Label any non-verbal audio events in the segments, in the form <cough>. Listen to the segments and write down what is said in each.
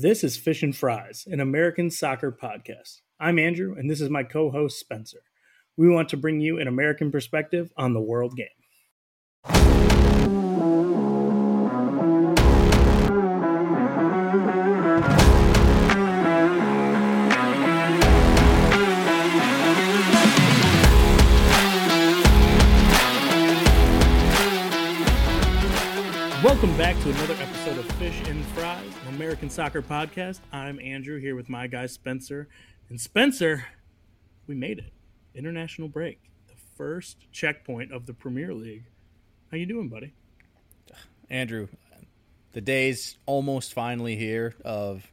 This is Fish and Fries, an American soccer podcast. I'm Andrew, and this is my co host, Spencer. We want to bring you an American perspective on the world game. Welcome back to another episode of Fish and Fries, American soccer podcast. I'm Andrew here with my guy Spencer. And Spencer, we made it. International break. The first checkpoint of the Premier League. How you doing, buddy? Andrew, the day's almost finally here of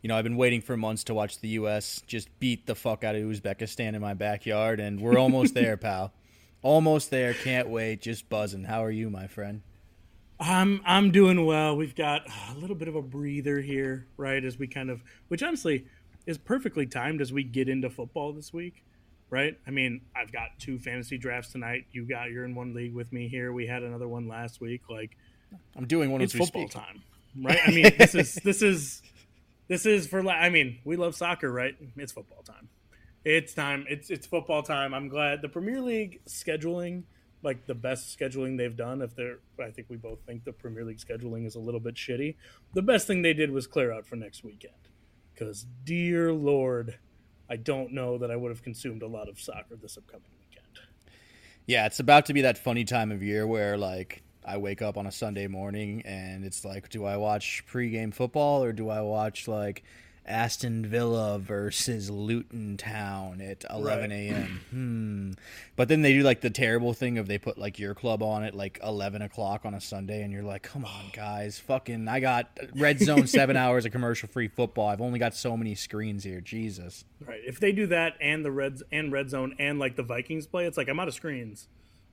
you know, I've been waiting for months to watch the US just beat the fuck out of Uzbekistan in my backyard and we're almost <laughs> there, pal. Almost there. Can't wait. Just buzzing. How are you, my friend? I'm I'm doing well. We've got a little bit of a breather here, right? As we kind of, which honestly is perfectly timed as we get into football this week, right? I mean, I've got two fantasy drafts tonight. You got you're in one league with me here. We had another one last week. Like, I'm doing one. It's football speak. time, right? I mean, this is this is this is for. I mean, we love soccer, right? It's football time. It's time. It's it's football time. I'm glad the Premier League scheduling like the best scheduling they've done. If they're, I think we both think the Premier League scheduling is a little bit shitty. The best thing they did was clear out for next weekend, because dear lord, I don't know that I would have consumed a lot of soccer this upcoming weekend. Yeah, it's about to be that funny time of year where like I wake up on a Sunday morning and it's like, do I watch pregame football or do I watch like Aston Villa versus Luton Town at 11 Right. a.m. hmm. But then they do like the terrible thing of they put like your club on at like 11 o'clock on a Sunday, and you're like, come on, <sighs> guys, fucking, I got red zone seven <laughs> hours of commercial free football. I've only got so many screens here. Jesus. Right. If they do that and the Reds and Red Zone and like the Vikings play, it's like I'm out of screens.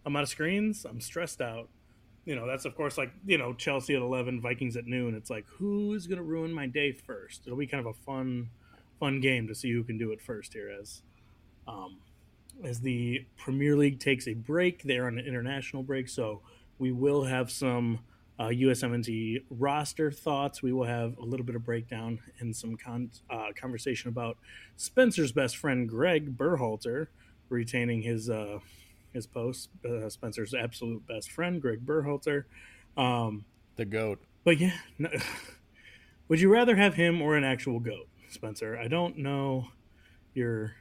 I'm out of screens. I'm stressed out. You know, that's of course like, you know, Chelsea at 11, Vikings at noon. It's like who's going to ruin my day first? It'll be kind of a fun fun game to see who can do it first here as um as the Premier League takes a break. They're on an international break, so we will have some uh, USMNT roster thoughts. We will have a little bit of breakdown and some con- uh, conversation about Spencer's best friend Greg Berhalter retaining his uh, his post. Uh, Spencer's absolute best friend Greg Berhalter. Um, The GOAT. but yeah, no, <laughs> would you rather have him or an actual goat, Spencer? I don't know your.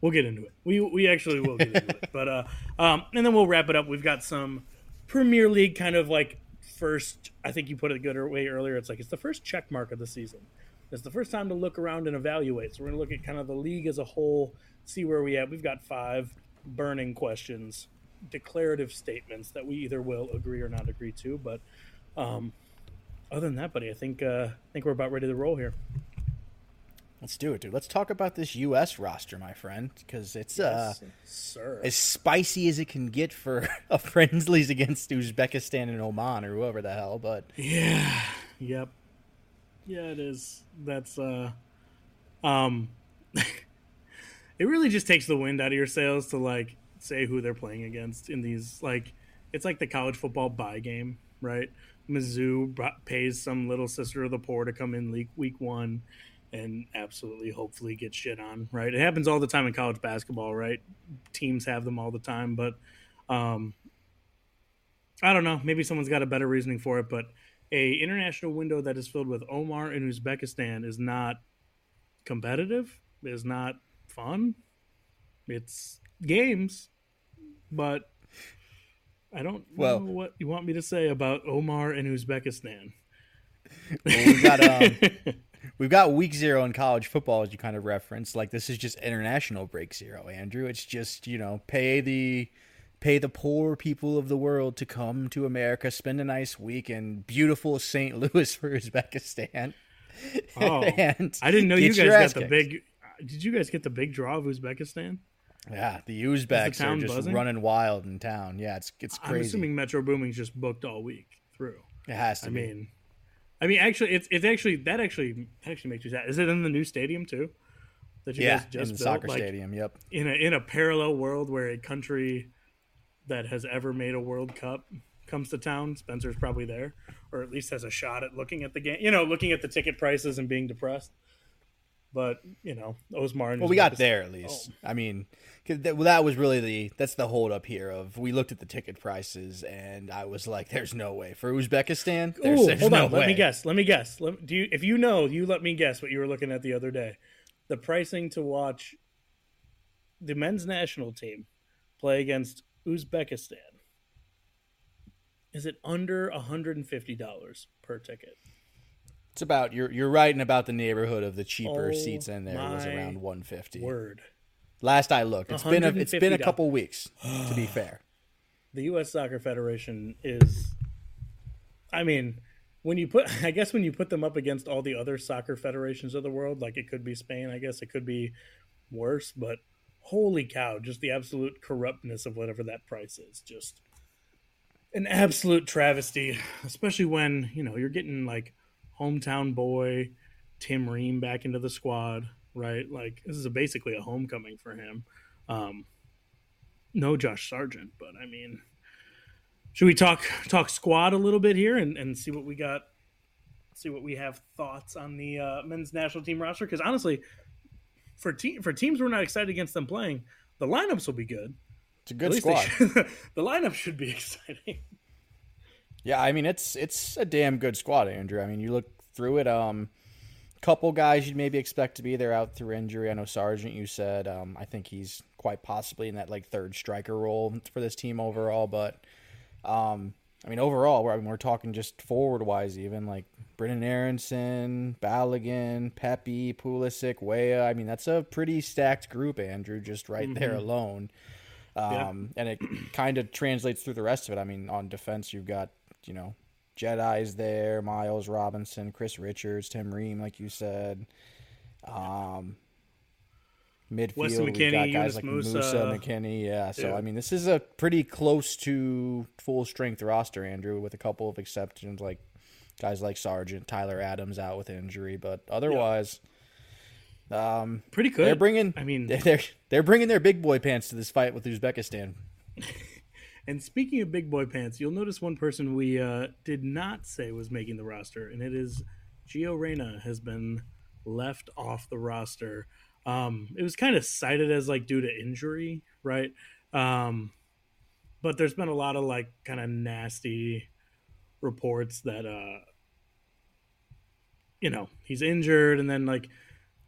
We'll get into it. We we actually will get into it, <laughs> but uh, um, and then we'll wrap it up. We've got some Premier League kind of like first. I think you put it a good way earlier. It's like it's the first check mark of the season. It's the first time to look around and evaluate. So we're gonna look at kind of the league as a whole, see where we at. We've got five burning questions, declarative statements that we either will agree or not agree to, but. Um, other than that, buddy, I think uh, I think we're about ready to roll here. Let's do it, dude. Let's talk about this U.S. roster, my friend, because it's uh, sir. as spicy as it can get for <laughs> a friendlies against Uzbekistan and Oman or whoever the hell. But Yeah. Yep. Yeah, it is. That's uh um <laughs> it really just takes the wind out of your sails to like say who they're playing against in these like it's like the college football buy game, right? Mizzou br- pays some little sister of the poor to come in week week 1 and absolutely hopefully get shit on, right? It happens all the time in college basketball, right? Teams have them all the time, but um I don't know. Maybe someone's got a better reasoning for it, but a international window that is filled with Oman and Uzbekistan is not competitive. Is not fun. It's games, but I don't Well- know what you want me to say about Oman and Uzbekistan. well, we've got um, <laughs> we've got week zero in college football, as you kind of referenced. Like this is just international break zero, Andrew. It's just you know pay the pay the poor people of the world to come to America, spend a nice week in beautiful St. Louis <laughs> for Uzbekistan. Oh, <laughs> and I didn't know you guys got ass the big. Did you guys get the big draw of Uzbekistan? Yeah, the Uzbeks are just buzzing? running wild in town. Yeah, it's it's I'm assuming Metro Booming's just booked all week through. it has to I be. mean, I mean, actually, it's it's actually that actually actually makes you sad. Is it in the new stadium too? That you yeah, guys just in the built? soccer Like, stadium. Yep. in a in a parallel world where a country that has ever made a World Cup comes to town, Spencer's probably there, or at least has a shot at looking at the game. You know, looking at the ticket prices and being depressed. But you know, Osmar. Well, we got there at least. Oh. I mean, that, well, that was really the that's the hold up here. Of we looked at the ticket prices, and I was like, "There's no way for Uzbekistan." There's, Ooh, there's hold no on. Way. Let me guess. Let me guess. Let, do you? If you know, you let me guess what you were looking at the other day. The pricing to watch the men's national team play against Uzbekistan is it under $150 per ticket? It's about you're you're right in about the neighborhood of the cheaper oh, seats in there was around 150. Word. Last I looked, it's been a, it's been a couple weeks to be <sighs> fair. The U.S. Soccer Federation is, I mean, when you put, <laughs> I guess when you put them up against all the other soccer federations of the world, like it could be Spain, I guess it could be worse, but holy cow, just the absolute corruptness of whatever that price is, just an absolute travesty, especially when you know you're getting like hometown boy Tim Ream back into the squad, right? Like this is a, basically a homecoming for him. Um, no Josh Sargent, but I mean, should we talk talk squad a little bit here and, and see what we got? See what we have thoughts on the uh, men's national team roster? Because honestly, for te- for teams we're not excited against them playing, the lineups will be good. It's a good squad. <laughs> the lineup should be <laughs> exciting. Yeah, I mean it's it's a damn good squad, Andrew. I mean you look through it. Um, couple guys you'd maybe expect to be there out through injury. I know Sargent. You said um, I think he's quite possibly in that like third striker role for this team overall. But um, I mean overall, we're, I mean, we're talking just forward wise, even like Brenden Aaronson, Balogun, Pepi, Pulisic, Weah. I mean that's a pretty stacked group, Andrew. Just right mm-hmm. there alone. Um, yeah. And it kind of translates through the rest of it. I mean, on defense, you've got, you know, Jedi's there, Miles Robinson, Chris Richards, Tim Ream, like you said. Um, midfield, we've got guys like Musah. Musah, McKennie. Yeah. So, yeah. I mean, this is a pretty close to full strength roster, Andrew, with a couple of exceptions, like guys like Sargent, Tyler Adams out with injury. But otherwise. Yeah um, Pretty good. They're bringing. I mean, <laughs> they're they're bringing their big boy pants to this fight with Uzbekistan. <laughs> and speaking of big boy pants, you'll notice one person we uh, did not say was making the roster, and it is Gio Reyna has been left off the roster. Um, it was kind of cited as like due to injury, right? Um, but there's been a lot of like kind of nasty reports that uh, you know he's injured, and then like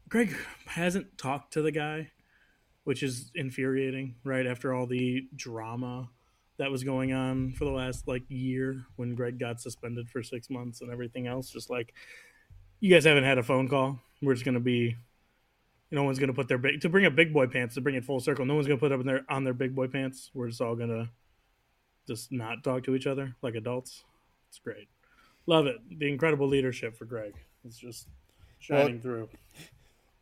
Greg hasn't talked to the guy, which is infuriating, right? After all the drama that was going on for the last like year when Greg got suspended for six months and everything else. Just like you guys haven't had a phone call. We're just gonna be no one's gonna put their big to bring up big boy pants to bring it full circle. No one's gonna put up in their on their big boy pants. We're just all gonna just not talk to each other like adults. It's great. Love it. The incredible leadership for Greg. It's just shining well, through.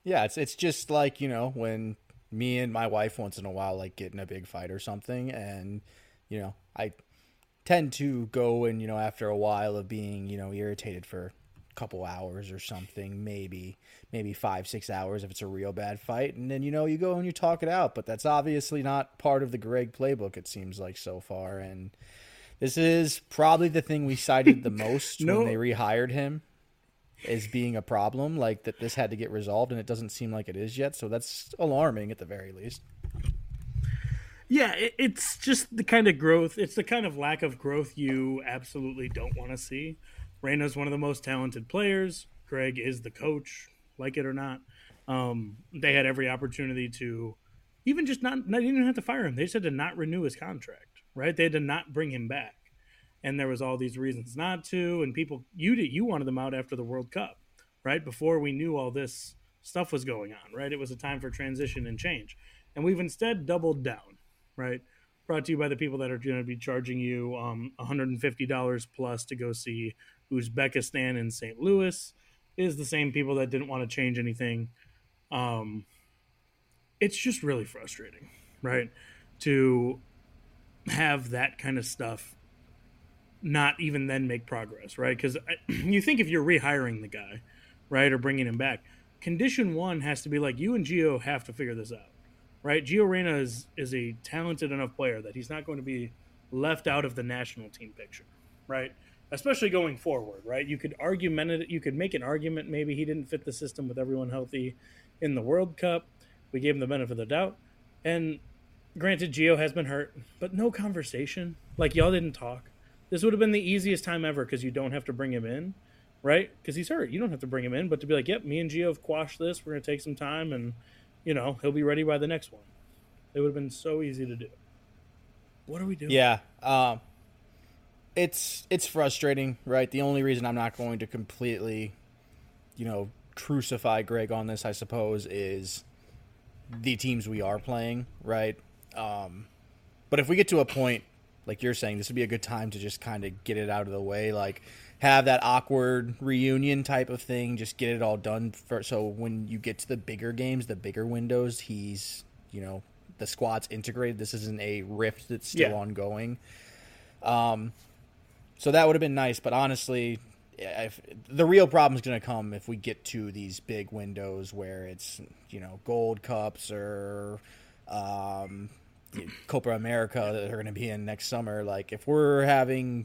Yeah, it's it's just like you know when me and my wife once in a while like get in a big fight or something, and you know I tend to go and you know after a while of being you know irritated for a couple hours or something, maybe maybe five six hours if it's a real bad fight, and then you know you go and you talk it out. But that's obviously not part of the Greg playbook. It seems like so far, and this is probably the thing we cited the <laughs> most no. when they rehired him as being a problem, like that this had to get resolved, and it doesn't seem like it is yet. So that's alarming at the very least. Yeah, it's just the kind of growth. It's the kind of lack of growth you absolutely don't want to see. Reyna's one of the most talented players. Greg is the coach, like it or not. Um, they had every opportunity to even just not, not even have to fire him. They just had to not renew his contract, right? They had to not bring him back and there was all these reasons not to and people you did you wanted them out after the world cup right before we knew all this stuff was going on right it was a time for transition and change and we've instead doubled down right? Brought to you by the people that are going to be charging you um, $150 plus to go see uzbekistan in st louis is the same people that didn't want to change anything. Um, it's just really frustrating right? To have that kind of stuff not even then make progress, right? Because <clears throat> you think if you're rehiring the guy, right, or bringing him back, condition one has to be like you and Gio have to figure this out, right? Gio Reyna is is a talented enough player that he's not going to be left out of the national team picture, right? Especially going forward, right? You could argument you could make an argument maybe he didn't fit the system with everyone healthy in the World Cup. We gave him the benefit of the doubt. And granted Gio has been hurt, but no conversation. Like y'all didn't talk. This would have been the easiest time ever because you don't have to bring him in, right? Because he's hurt. You don't have to bring him in, but to be like, yep, me and Gio have quashed this. We're gonna take some time, and you know he'll be ready by the next one. It would have been so easy to do. What are we doing? Yeah, um, it's it's frustrating, right? The only reason I'm not going to completely, you know, crucify Greg on this, I suppose, is the teams we are playing, right? Um, but if we get to a point like you're saying, this would be a good time to just kind of get it out of the way, like have that awkward reunion type of thing, just get it all done. For, so when you get to the bigger games, the bigger windows, he's you know the squad's integrated. This isn't a rift that's still yeah. ongoing. Um, so that would have been nice, but honestly, if, the real problem is going to come if we get to these big windows where it's you know gold cups or um, Copa America that they're going to be in next summer. Like if we're having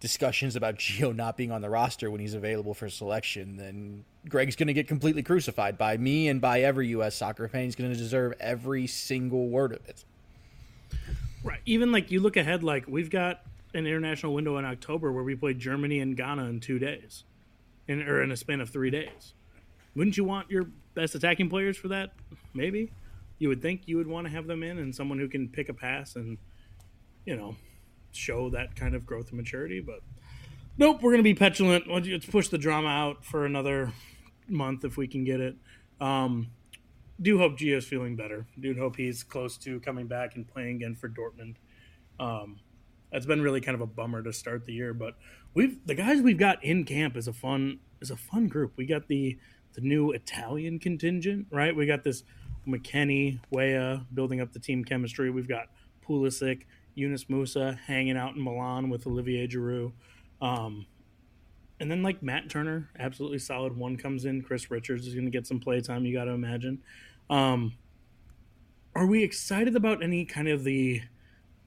discussions about <laughs> Gio not being on the roster when he's available for selection, then Greg's going to get completely crucified by me and by every U.S. soccer fan. He's going to deserve every single word of it. Right. Even like you look ahead, like we've got an international window in October where we play Germany and Ghana in two days, in or in a span of three days. Wouldn't you want your best attacking players for that? Maybe you would think you would want to have them in and someone who can pick a pass and you know show that kind of growth and maturity but nope we're going to be petulant. Let's push the drama out for another month if we can get it. Um, do hope Gio's feeling better. Do hope he's close to coming back and playing again for Dortmund. Um, that's been really kind of a bummer to start the year but we've the guys we've got in camp is a fun is a fun group. We got the the new Italian contingent right? We got this McKennie, Weah building up the team chemistry. We've got Pulisic, Yunus Musah hanging out in Milan with Olivier Giroud. Um, and then like Matt Turner, absolutely solid. One comes in. Chris Richards is going to get some play time. You got to imagine. Um, are we excited about any kind of the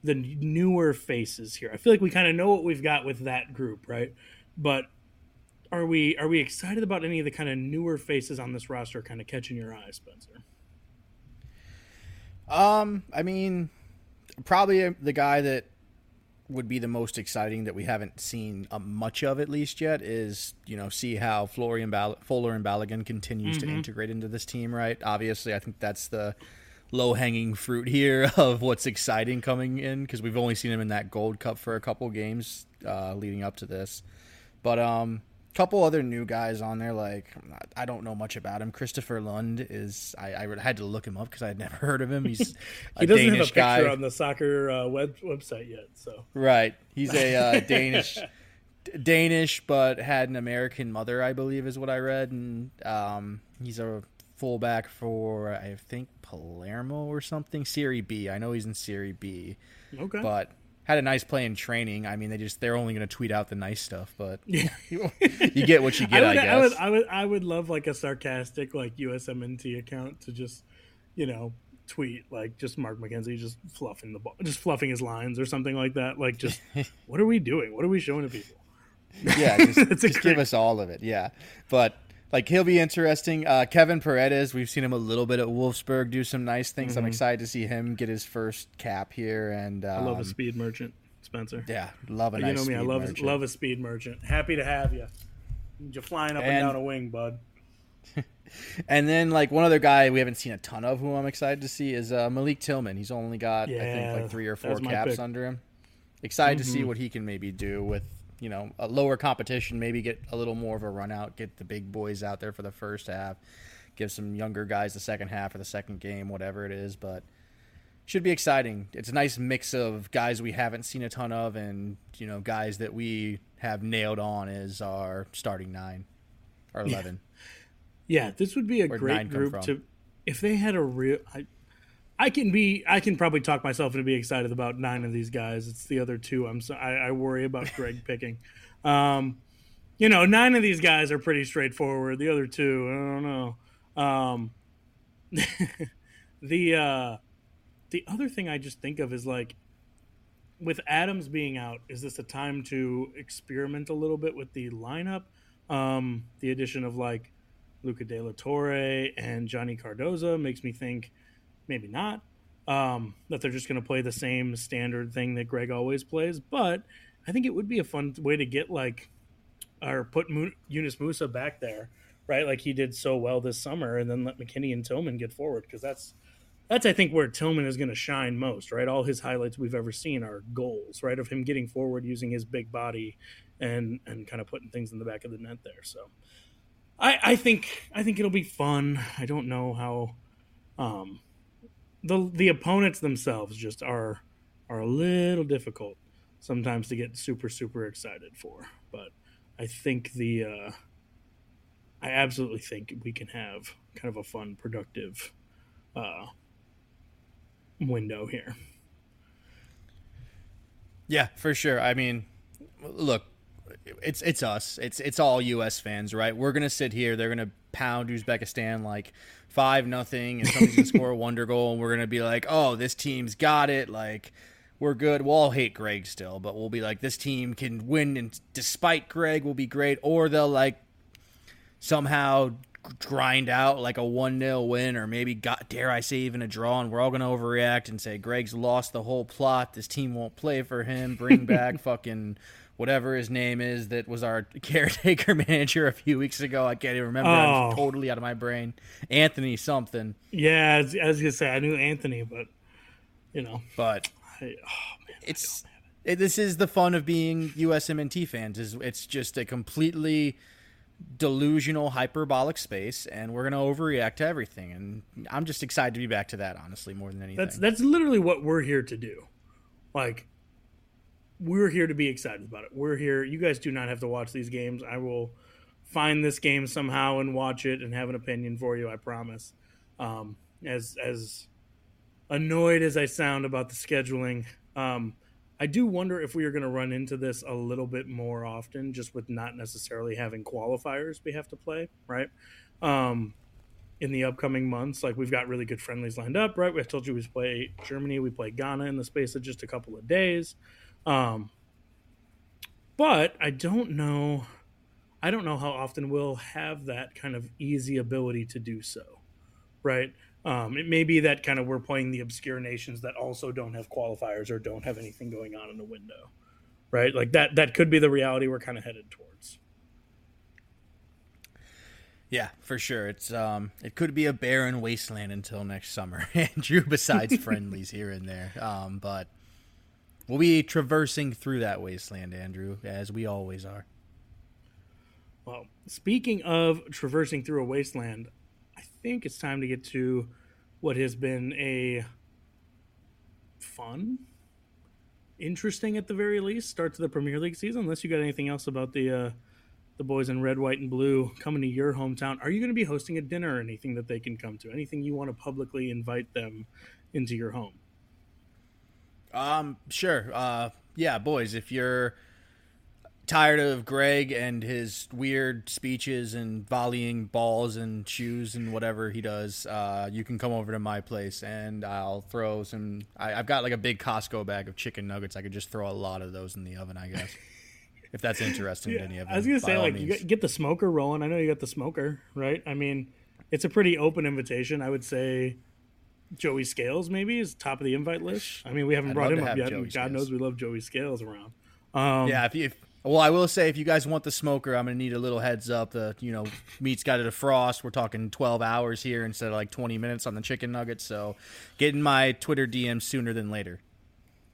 the newer faces here? I feel like we kind of know what we've got with that group, right? But are we are we excited about any of the kind of newer faces on this roster kind of catching your eye, Spencer? Um, I mean, probably the guy that would be the most exciting that we haven't seen uh, much of at least yet is you know see how Folarin Ball- and Balogun continues mm-hmm. to integrate into this team. Right, obviously, I think that's the low hanging fruit here <laughs> of what's exciting coming in because we've only seen him in that Gold Cup for a couple games uh, leading up to this. But um, couple other new guys on there. Like I don't know much about him. Kristoffer Lund is. I, I had to look him up because I'd never <laughs> heard of him. He's <laughs> he doesn't Danish have a picture guy. on the soccer uh, web website yet. So right, he's a uh, <laughs> Danish. Danish, but had an American mother, I believe, is what I read, and um, he's a fullback for I think Palermo or something, Serie B. I know he's in Serie B. Okay, but had a nice play in training. I mean, they just they're only going to tweet out the nice stuff, but yeah. you, <laughs> you get what you get. I, would, I, guess. I would, I would, I would love like a sarcastic like USMNT account to just, you know, tweet like just Mark McKenzie just fluffing the ball, just fluffing his lines or something like that. Like, just <laughs> what are we doing? What are we showing to people? Yeah, just, <laughs> just give us all of it. Yeah, but like he'll be interesting. Uh, Kevin Paredes, we've seen him a little bit at Wolfsburg do some nice things. Mm-hmm. I'm excited to see him get his first cap here. And um, I love a um, speed merchant, Spencer. Yeah, love a nice. You know me, I love merchant. love a speed merchant. Happy to have you. You're flying up and, and down a wing, bud. <laughs> and then like one other guy we haven't seen a ton of, who I'm excited to see is uh, Malik Tillman. He's only got yeah, I think like three or four caps pick. under him. Excited mm-hmm. to see mm-hmm. what he can maybe do with you know a lower competition, maybe get a little more of a run out, get the big boys out there for the first half, give some younger guys the second half or the second game, whatever it is. But should be exciting. It's a nice mix of guys we haven't seen a ton of, and you know guys that we have nailed on as our starting nine or eleven. Yeah, yeah this would be a great group to. If they had a real, I, I can be I can probably talk myself into be excited about nine of these guys. It's the other two I'm so, I, I worry about Greg <laughs> picking. Um, you know, nine of these guys are pretty straightforward. The other two, I don't know. Um, <laughs> the uh, the other thing I just think of is like with Adams being out, is this a time to experiment a little bit with the lineup? Um, the addition of like Luca De La Torre and Johnny Cardoso makes me think maybe not. Um, that they're just going to play the same standard thing that Greg always plays. But I think it would be a fun way to get like, or put Mo- Yunus Musah back there, right? Like he did so well this summer, and then let McKennie and Tillman get forward because that's that's I think where Tillman is going to shine most, right? All his highlights we've ever seen are goals, right? Of him getting forward using his big body and and kind of putting things in the back of the net there. So I I think I think it'll be fun. I don't know how um the the opponents themselves just are are a little difficult sometimes to get super super excited for, but I think the uh I absolutely think we can have kind of a fun productive uh window here. Yeah, for sure. I mean, look, it's it's us. It's it's all U.S. fans, right? We're gonna sit here. They're gonna pound Uzbekistan like five nothing, and somebody's gonna <laughs> score a wonder goal, and we're gonna be like, "Oh, this team's got it." Like, we're good. We'll all hate Greg still, but we'll be like, "This team can win," and despite Greg, will be great. Or they'll like somehow grind out like a 1 0 win or maybe, got, dare I say, even a draw. And we're all to overreact and say, Greg's lost the whole plot. This team won't play for him. Bring <laughs> back fucking whatever his name is that was our <laughs> caretaker manager a few weeks ago. I can't even remember. Oh. I'm totally out of my brain. Anthony something. Yeah, as, as you say, I knew Anthony, but, you know. But I, oh, man, it's. It, this is the fun of being USMNT fans. Is it's just a completely delusional hyperbolic space and we're going to overreact to everything and i'm just excited to be back to that honestly more than anything that's that's literally what we're here to do like we're here to be excited about it we're here you guys do not have to watch these games i will find this game somehow and watch it and have an opinion for you i promise um, as as annoyed as i sound about the scheduling um, I do wonder if we are going to run into this a little bit more often, just with not necessarily having qualifiers we have to play, right? Um, in the upcoming months, like we've got really good friendlies lined up, right? We told you we play Germany, we play Ghana in the space of just a couple of days. Um, but I don't know. I don't know how often we'll have that kind of easy ability to do so, right? Um, it may be that kind of we're playing the obscure nations that also don't have qualifiers or don't have anything going on in the window, right? Like that. That could be the reality we're kind of headed towards. Yeah, for sure. It's um, it could be a barren wasteland until next summer, <laughs> Andrew. Besides <laughs> friendlies here and there, um, but we'll be traversing through that wasteland, Andrew, as we always are. Well, speaking of traversing through a wasteland, I think it's time to get to what has been a fun, interesting at the very least start to the Premier League season. Unless you got anything else about the uh, the boys in red, white, and blue coming to your hometown, are you going to be hosting a dinner or anything that they can come to? Anything you want to publicly invite them into your home? Um, sure. Uh, yeah, boys, if you're tired of Greg and his weird speeches and volleying balls and shoes and whatever he does, uh, you can come over to my place and I'll throw some. I, have got like a big Costco bag of chicken nuggets. I could just throw a lot of those in the oven, I guess. <laughs> if that's interesting yeah, to any of them. I was gonna say, like, you get the smoker rolling. I know you got the smoker, right? I mean, it's a pretty open invitation. I would say. Joey Scales maybe is top of the invite list. I mean, we haven't I'd brought him up yet. God Scales. knows we love Joey Scales around. Um, yeah, if you, if, well, I will say if you guys want the smoker, I'm gonna need a little heads up. The you know meat's got to defrost. We're talking 12 hours here instead of like 20 minutes on the chicken nuggets. So, get in my Twitter DM sooner than later.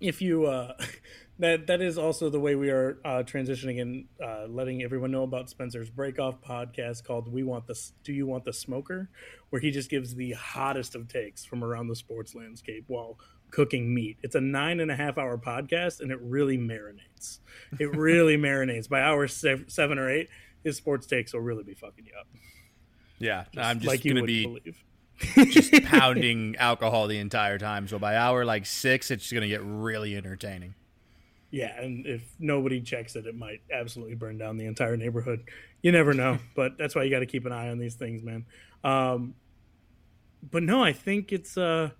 If you uh, <laughs> that that is also the way we are uh, transitioning and uh, letting everyone know about Spencer's breakoff podcast called "We Want the Do You Want the Smoker," where he just gives the hottest of takes from around the sports landscape while cooking meat. It's a nine and a half hour podcast, and it really marinates. It <laughs> really marinates. By hour seven or eight, his sports takes will really be fucking you up. Yeah, just I'm just like gonna be just <laughs> pounding alcohol the entire time. So by hour like six, it's gonna get really entertaining. Yeah, and if nobody checks it, it might absolutely burn down the entire neighborhood. You never know, <laughs> but that's why you got to keep an eye on these things, man. Um, but no, I think it's uh,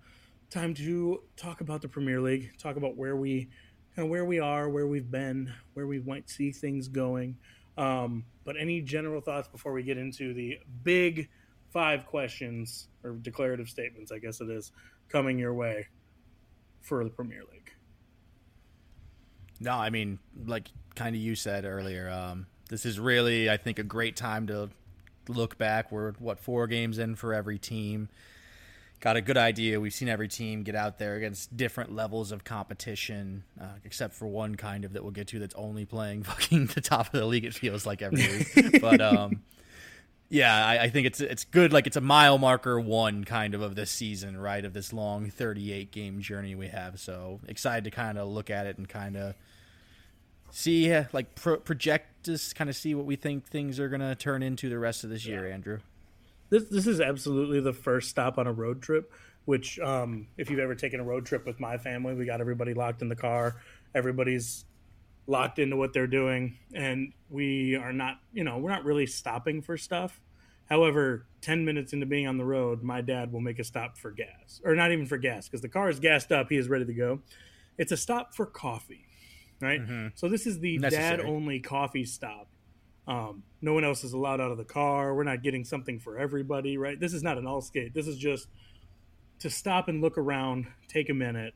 time to talk about the Premier League, talk about where we kind of where we are, where we've been, where we might see things going. Um, but any general thoughts before we get into the big five questions or declarative statements, I guess it is, coming your way for the Premier League? No, I mean, like kind of you said earlier, um, this is really, I think, a great time to look back. We're, what, four games in for every team got a good idea. We've seen every team get out there against different levels of competition, uh, except for one kind of that we'll get to that's only playing <laughs> fucking the top of the league. It feels like every week, but um, yeah, I, I, think it's it's good. Like it's a mile marker one kind of of this season, right? Of this long 38 game journey we have. So excited to kind of look at it and kind of see, like pro- project, just kind of see what we think things are gonna turn into the rest of this year, Andrew this this is absolutely the first stop on a road trip. Which, um, if you've ever taken a road trip with my family, we got everybody locked in the car. Everybody's locked into what they're doing, and we are not, you know, we're not really stopping for stuff. However, 10 minutes into being on the road, my dad will make a stop for gas, or not even for gas, because the car is gassed up. He is ready to go. It's a stop for coffee, right? Mm-hmm. So this is the dad only coffee stop um, no one else is allowed out of the car. We're not getting something for everybody, right? This is not an all skate. This is just to stop and look around, take a minute,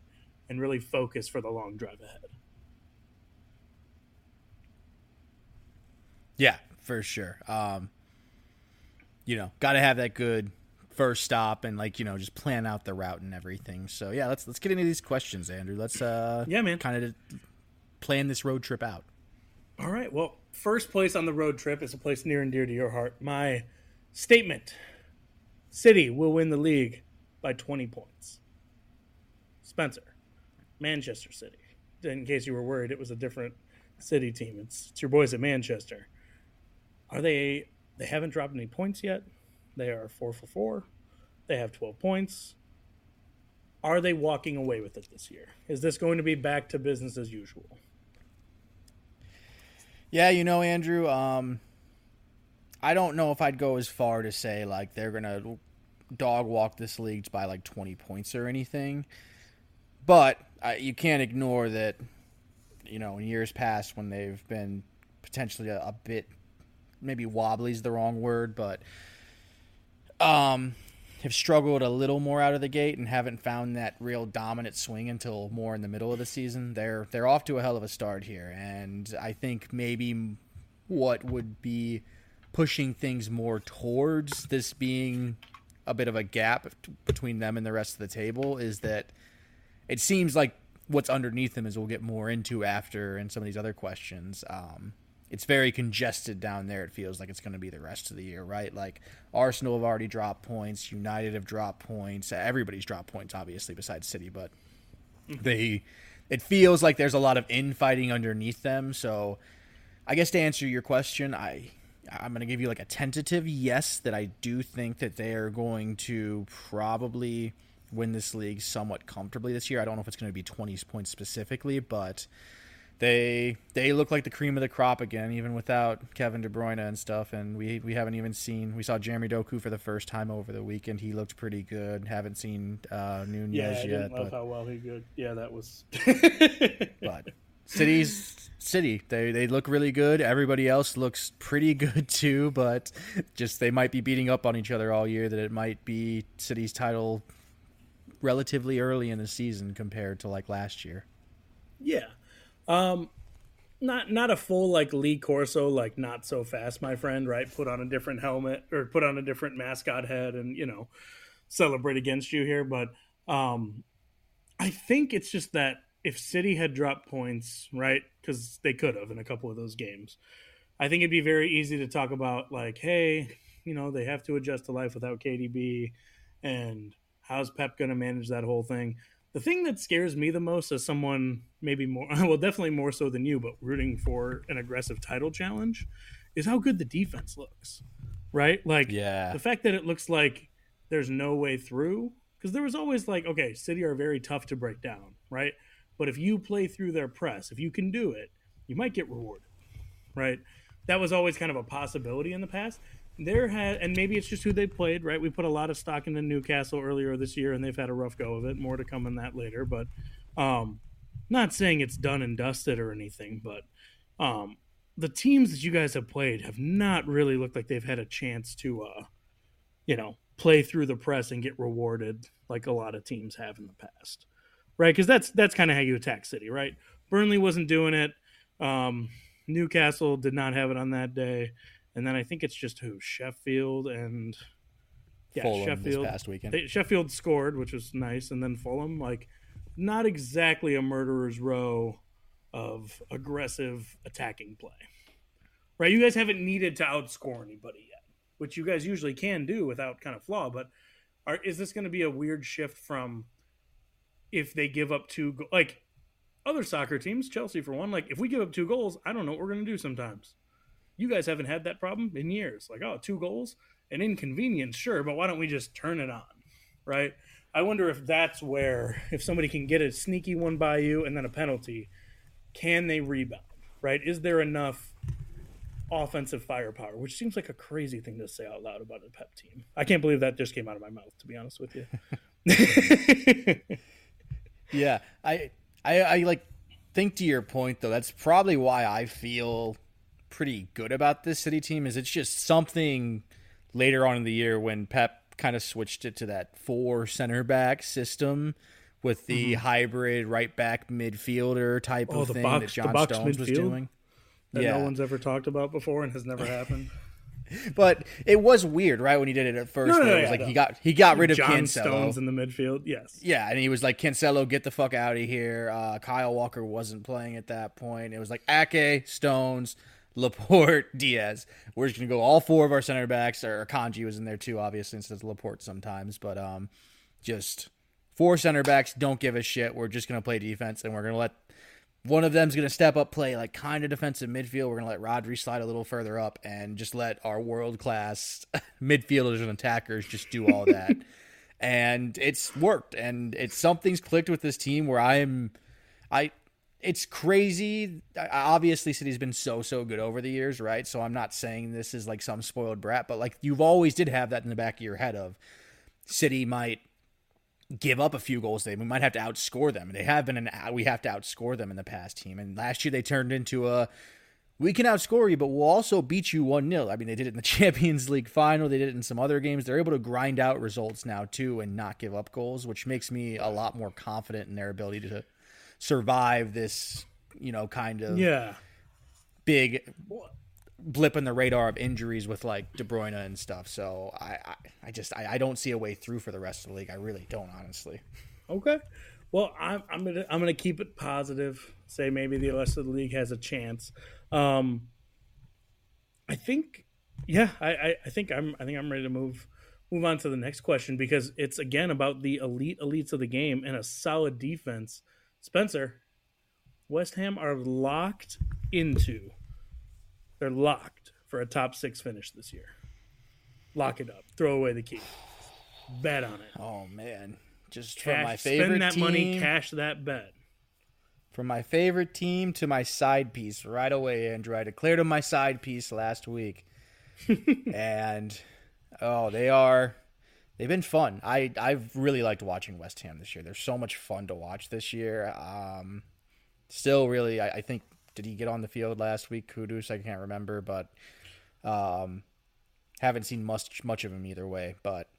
and really focus for the long drive ahead. Yeah, for sure. Um, you know, got to have that good first stop and like you know just plan out the route and everything. So yeah, let's let's get into these questions, Andrew. Let's uh yeah, man, kind of plan this road trip out. All right. Well, first place on the road trip is a place near and dear to your heart. My statement City will win the league by 20 points. Spencer, Manchester City. In case you were worried, it was a different city team. It's, it's your boys at Manchester. Are they? They haven't dropped any points yet. They are four for four. They have 12 points. Are they walking away with it this year? Is this going to be back to business as usual? Yeah, you know, Andrew, um, I don't know if I'd go as far to say like they're gonna dog walk this league by like 20 points or anything, but you can't ignore that. You know, in years past when they've been potentially a, a bit, maybe wobbly is the wrong word, but um, have struggled a little more out of the gate and haven't found that real dominant swing until more in the middle of the season. They're they're off to a hell of a start here, and I think maybe what would be pushing things more towards this being a bit of a gap between them and the rest of the table is that it seems like what's underneath them is we'll get more into after and some of these other questions. Um, it's very congested down there. It feels like it's going to be the rest of the year, right? Like Arsenal have already dropped points, United have dropped points, everybody's dropped points, obviously, besides City, but mm-hmm. they. It feels like there's a lot of infighting underneath them. So, I guess to answer your question, I I'm going to give you like a tentative yes that I do think that they are going to probably win this league somewhat comfortably this year. I don't know if it's going to be 20 points specifically, but they they look like the cream of the crop again, even without Kevin De Bruyne and stuff. And we we haven't even seen we saw Jeremy Doku for the first time over the weekend. He looked pretty good. Haven't seen uh, Nunes yeah, I yet. Didn't love how well he good. Yeah, that was. <laughs> <laughs> but cities city they they look really good. Everybody else looks pretty good too. But just they might be beating up on each other all year. That it might be city's title relatively early in the season compared to like last year. Yeah. Um, not not a full like Lee Corso, like not so fast, my friend. Right? Put on a different helmet or put on a different mascot head, and you know, celebrate against you here. But um, I think it's just that if City had dropped points, right? Because they could have in a couple of those games. I think it'd be very easy to talk about like, hey, you know, they have to adjust to life without KDB, and how's Pep going to manage that whole thing? The thing that scares me the most as someone maybe more <laughs> well definitely more so than you but rooting for an aggressive title challenge is how good the defense looks right? Like yeah. the fact that it looks like there's no way through because there was always like okay city are very tough to break down right? But if you play through their press if you can do it you might get rewarded right? That was always kind of a possibility in the past there had and maybe it's just who they played right we put a lot of stock into newcastle earlier this year and they've had a rough go of it more to come on that later but um not saying it's done and dusted or anything, but um, the teams that you guys have played have not really looked like they've had a chance to, uh, you know, play through the press and get rewarded like a lot of teams have in the past, right? Because that's that's kind of how you attack City, right? Burnley wasn't doing it. Um, Newcastle did not have it on that day, and then I think it's just who Sheffield and yeah, Fulham Sheffield past weekend. They, Sheffield scored, which was nice, and then Fulham like not exactly a murderer's row of aggressive attacking play. Right? You guys haven't needed to outscore anybody yet, which you guys usually can do without kind of flaw. But are, is this going to be a weird shift from if they give up two go- like other soccer teams, Chelsea for one? Like if we give up two goals, I don't know what we're going to do sometimes. You guys haven't had that problem in years. Like oh, two goals, an inconvenience, sure, but why don't we just turn it on, right? I wonder if that's where if somebody can get a sneaky one by you and then a penalty, can they rebound? Right? Is there enough offensive firepower? Which seems like a crazy thing to say out loud about a pep team. I can't believe that just came out of my mouth. To be honest with you. <laughs> yeah, I, I, I like think to your point though. That's probably why I feel pretty good about this city team. Is it's just something later on in the year when Pep kind of switched it to that four center back system with the mm-hmm. hybrid right back midfielder type oh, of thing box, that John Stones midfield? was doing. That yeah. no one's ever talked about before and has never <laughs> happened. but it was weird, right? When he did it at first, no, no, no, it was yeah, like he got he got rid of João Cancelo. Stones in the midfield, yes, yeah, and he was like Cancelo, get the fuck out of here. Uh, Kyle Walker wasn't playing at that point. It was like Ake, Stones, Laporte, <laughs> Dias. We're just gonna go all four of our center backs. Or Kanji was in there too, obviously, instead of Laporte sometimes. But um, just four center backs. Don't give a shit. We're just gonna play defense, and we're gonna let one of them's gonna step up, play like kind of defensive midfield. We're gonna let Rodri slide a little further up, and just let our world class <laughs> midfielders and attackers just do all that. <laughs> and it's worked, and it's something's clicked with this team where I'm. I it's crazy. Obviously, City's been so so good over the years, right? So I'm not saying this is like some spoiled brat, but like you've always did have that in the back of your head of City might give up a few goals. They we might have to outscore them. They have been an we have to outscore them in the past team. And last year they turned into a we can outscore you, but we'll also beat you 1 0. I mean, they did it in the <laughs> Champions League final. They did it in some other games. They're able to grind out results now, too, and not give up goals, which makes me a lot more confident in their ability to survive this, you know, kind of yeah big blip in the radar of injuries with like De Bruyne and stuff. So I, I, I just I, I, don't see a way through for the rest of the league. I really don't, honestly. Okay. Well, I'm, I'm gonna I'm gonna keep it positive. Say maybe the rest of the league has a chance. Um, I think, yeah, I, I, I think I'm I think I'm ready to move move on to the next question because it's again about the elite elites of the game and a solid defense Spencer, West Ham are locked into. They're locked for a top six finish this year. Lock it up. Throw away the key. Bet on it. Oh man, just cash, from my favorite spend that team, money, cash that bet. From my favorite team to my side piece right away, Andrew. I declared them my side piece last week, <laughs> and oh, they are they've been fun. I I've really liked watching West Ham this year. They're so much fun to watch this year. Um, still, really, I, I think did he get on the field last week? Kudus, I can't remember, but um, haven't seen much much of him either way. But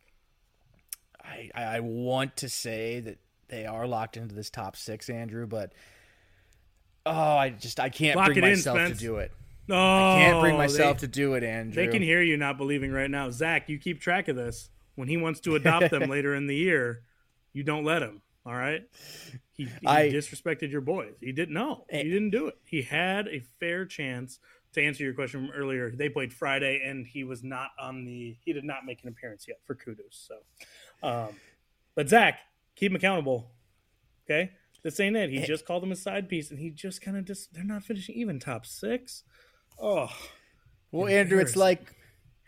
I I want to say that they are locked into this top six, Andrew. But oh, I just I can't Lock bring myself in, to do it. No, I can't bring myself they, to do it, Andrew. They can hear you not believing right now, Zach. You keep track of this when he wants to <laughs> adopt them later in the year, you don't let him. All right. He, he I, disrespected your boys. He didn't know. He didn't do it. He had a fair chance to answer your question from earlier. They played Friday, and he was not on the. He did not make an appearance yet for Kudus. So, um, but Zach, keep him accountable. Okay, this ain't it. He just called him a side piece, and he just kind of just. They're not finishing even top six. Oh, well, Andrew, it's like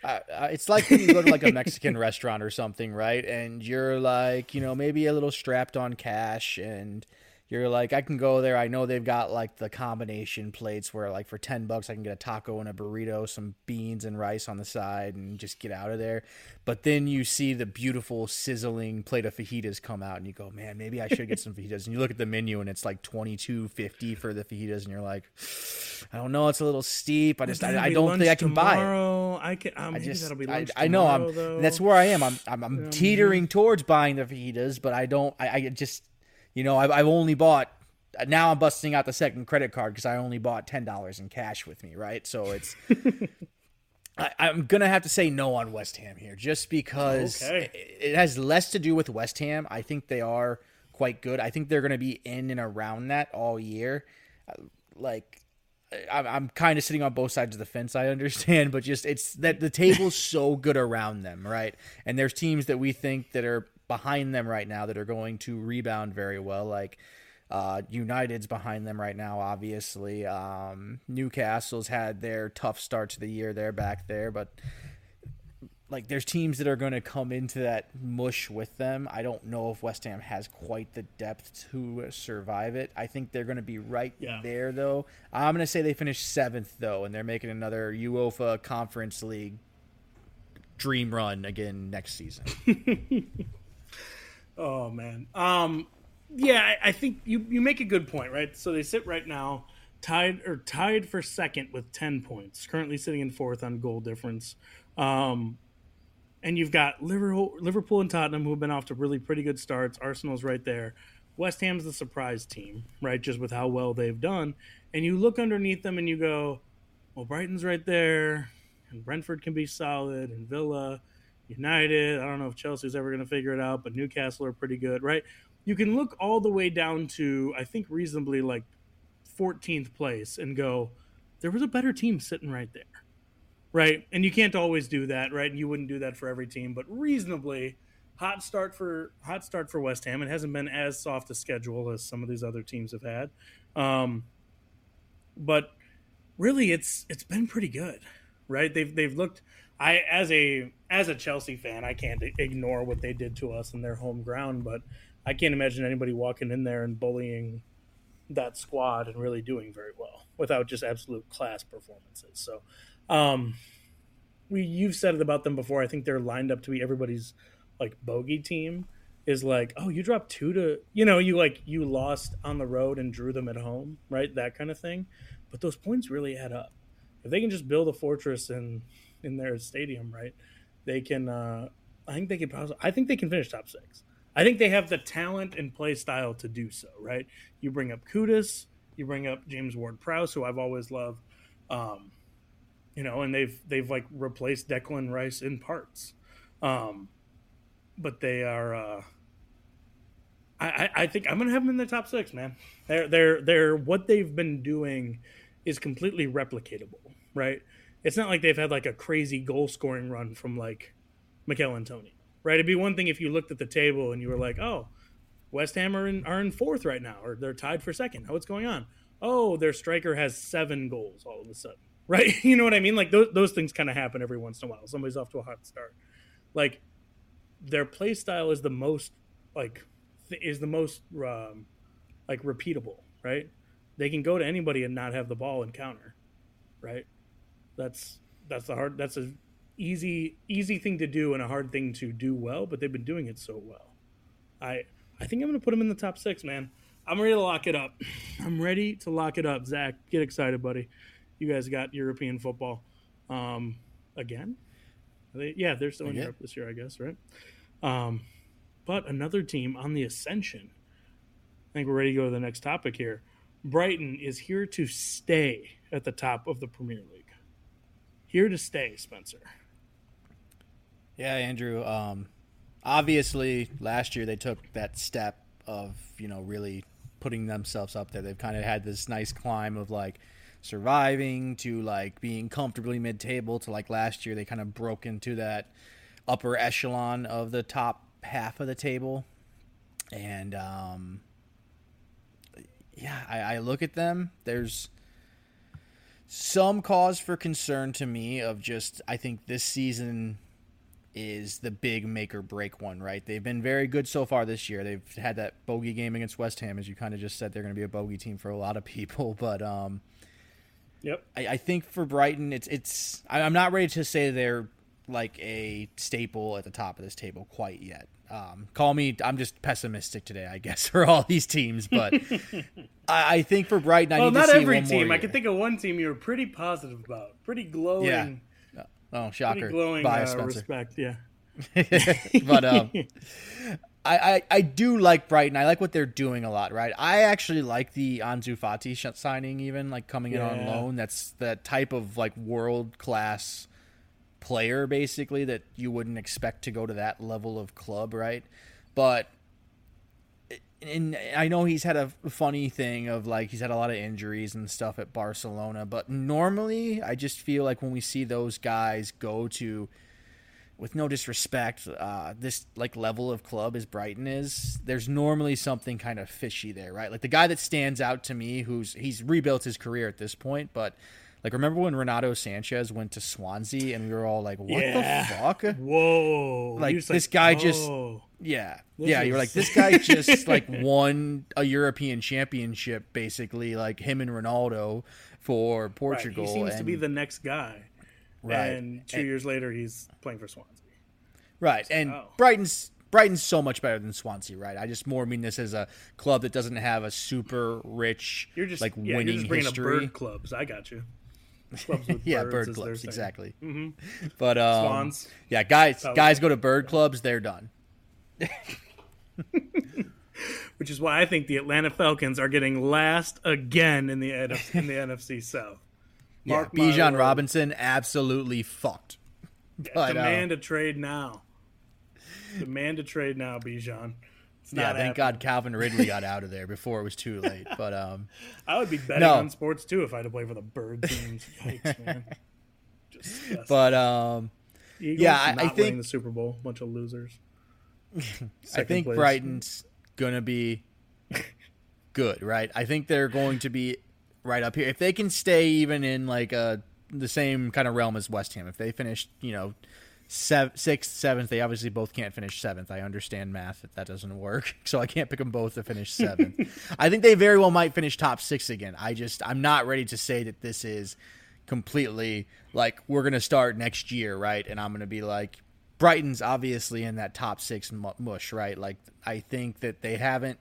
uh, it's like when you go to like a <laughs> Mexican restaurant or something, right? And you're like, you know, maybe a little strapped on cash, and you're like, I can go there. I know they've got like the combination plates where like for ten bucks I can get a taco and a burrito, some beans and rice on the side, and just get out of there. But then you see the beautiful sizzling plate of fajitas come out, and you go, man, maybe I should get some <laughs> fajitas. And you look at the menu, and it's like twenty two fifty for the fajitas, and you're like, I don't know, it's a little steep. I just, I, I don't think I can tomorrow. buy it. I can. Um, I just, I, I, know I'm. That's where I am. I'm, I'm, I'm teetering towards buying the fajitas, but I don't. I, I just you know, I've, I've only bought. Now I'm busting out the second credit card because I only bought ten dollars in cash with me, right? So it's. <laughs> I, am gonna have to say no on West Ham here, just because okay. it, it has less to do with West Ham. I think they are quite good. I think they're gonna be in and around that all year. Uh, like I'm, I'm kind of sitting on both sides of the fence. I understand, but just it's that the table's so good around them, right? And there's teams that we think that are behind them right now that are going to rebound very well. Like uh, United's behind them right now, obviously. Um, Newcastle's had their tough start to the year. They're back there, but like there's teams that are going to come into that mush with them. I don't know if West Ham has quite the depth to survive it. I think they're going to be right yeah. there though. I'm going to say they finish seventh though, and they're making another UEFA Conference League dream run again next season. <laughs> Oh man. Um yeah, I, I, think you you make a good point, right? So they sit right now tied or tied for second with 10 points. Currently sitting in fourth on goal difference. Um and you've got Liverpool, Liverpool and Tottenham who have been off to really pretty good starts. Arsenal's right there. West Ham's the surprise team, right? Just with how well they've done. And you look underneath them and you go, well, Brighton's right there, and Brentford can be solid, and Villa, United. I don't know if Chelsea's ever going to figure it out, but Newcastle are pretty good, right? You can look all the way down to, I think, reasonably like 14th place and go, there was a better team sitting right there, right? And you can't always do that, right? And you wouldn't do that for every team, but reasonably hot start for hot start for West Ham. It hasn't been as soft a schedule as some of these other teams have had, um, but really, it's it's been pretty good, right? They've they've looked I as a as a Chelsea fan, I can't ignore what they did to us in their home ground, but I can't imagine anybody walking in there and bullying that squad and really doing very well without just absolute class performances. So, um, we you've said it about them before. I think they're lined up to be everybody's like bogey team. Is like, oh, you dropped two to, you know, you like you lost on the road and drew them at home, right? That kind of thing. But those points really add up. If they can just build a fortress and in their stadium, right? They can. Uh, I think they can. Possibly, I think they can finish top six. I think they have the talent and play style to do so. Right? You bring up Kudus, you bring up James Ward-Prowse, who I've always loved. Um, you know, and they've they've like replaced Declan Rice in parts. Um, but they are. Uh, I, I think I'm gonna have them in the top six, man. They're they're they're what they've been doing is completely replicatable, right? It's not like they've had like a crazy goal scoring run from like Michail Antonio, right? It'd be one thing if you looked at the table and you were like, oh, West Ham are in, are in fourth right now, or they're tied for second. Oh, what's going on? Oh, their striker has seven goals all of a sudden, <laughs> right? you know what I mean? Like those, those things kind of happen every once in a while. Somebody's off to a hot start. Like their play style is the most like th- is the most um, like repeatable, right? They can go to anybody and not have the ball and counter, right? That's that's the hard. That's a easy easy thing to do and a hard thing to do well. But they've been doing it so well. I I think I'm going to put them in the top six, man. I'm ready to lock it up. <sighs> I'm ready to lock it up. Zach, get excited, buddy. You guys got European football um, again. They, yeah, they're still in Europe this year, I guess, right? Um, but another team on the ascension. I think we're ready to go to the next topic here. Brighton is here to stay at the top of the Premier League here to stay, Spencer. Yeah, Andrew. Um, obviously, last year they took that step of you know really putting themselves up there. They've kind of had this nice climb of like surviving to like being comfortably mid-table to like last year they kind of broke into that upper echelon of the top half of the table and um yeah I, I look at them there's some cause for concern to me of just I think this season is the big make or break one, right? They've been very good so far this year. They've had that bogey game against West Ham, as you kind of just said. They're going to be a bogey team for a lot of people, <laughs> but um, Yep. I, I think for Brighton, it's it's. I- I'm not ready to say they're like a staple at the top of this table quite yet. Um, call me, I'm just pessimistic today, I guess, <laughs> for all these teams. But <laughs> I, I think for Brighton, I Well, need to not every team. I can think of one team you were pretty positive about, pretty glowing, Yeah. Oh, pretty shocker! glowing Bias, uh, respect. Yeah. <laughs> but um, I, I I do like Brighton. I like what they're doing a lot. Right. I actually like the Ansu Fati sh- signing, even like coming in on loan. That's that type of like world class player, basically that you wouldn't expect to go to that level of club, right? But. And I know he's had a funny thing of like he's had a lot of injuries and stuff at Barcelona, but normally I just feel like when we see those guys go to with no disrespect, uh, this like level of club as Brighton is, there's normally something kind of fishy there, right? Like the guy that stands out to me, who's he's rebuilt his career at this point, but like remember when Renato Sanches went to Swansea and we were all like, "What Yeah. the fuck?" Whoa. Like, just this guy oh. just- oh. Yeah, This yeah. You're like <laughs> this guy just like won a European championship, basically, like him and Ronaldo for Right, Portugal. He seems to be the next guy. Right. And two And- years later, he's playing for Swansea. Right, and oh. Brighton's Brighton's so much better than Swansea, right? I just more mean this as a club that doesn't have a super rich, You're just like yeah, winning you're just bringing history. up bird clubs. I got you. <laughs> Clubs with yeah, bird clubs, exactly. Mhm. <laughs> But um, Swans. yeah, guys, how- guys go to bird clubs, they're done. <laughs> Which is why I think the Atlanta Falcons are getting last again in the NF in the NFC South. Mark yeah, Bijan. Robinson absolutely fucked. But, uh, Demand a trade now. Demand a trade now, Bijan. It's yeah, thank happening. God Calvin Ridley got out of there before it was too late. <laughs> But um, I would be betting No. on sports too if I had to play for the bird teams. <laughs> Yikes, man. Disgusting. but um, yeah, I- I think- the Super Bowl. Bunch of losers. <laughs> I think place. Brighton's gonna be good, right? I think they're going to be right up here if they can stay even in like uh the same kind of realm as West Ham. If they finish, you know, sev- sixth, seventh, they obviously both can't finish seventh. I understand math that that doesn't work, <laughs> so I can't pick them both to finish <laughs> seventh. I think they very well might finish top six again. I just I'm not ready to say that this is completely like we're gonna start next year, right? And I'm gonna be like. Brighton's obviously in that top six mush, right? Like, I think that they haven't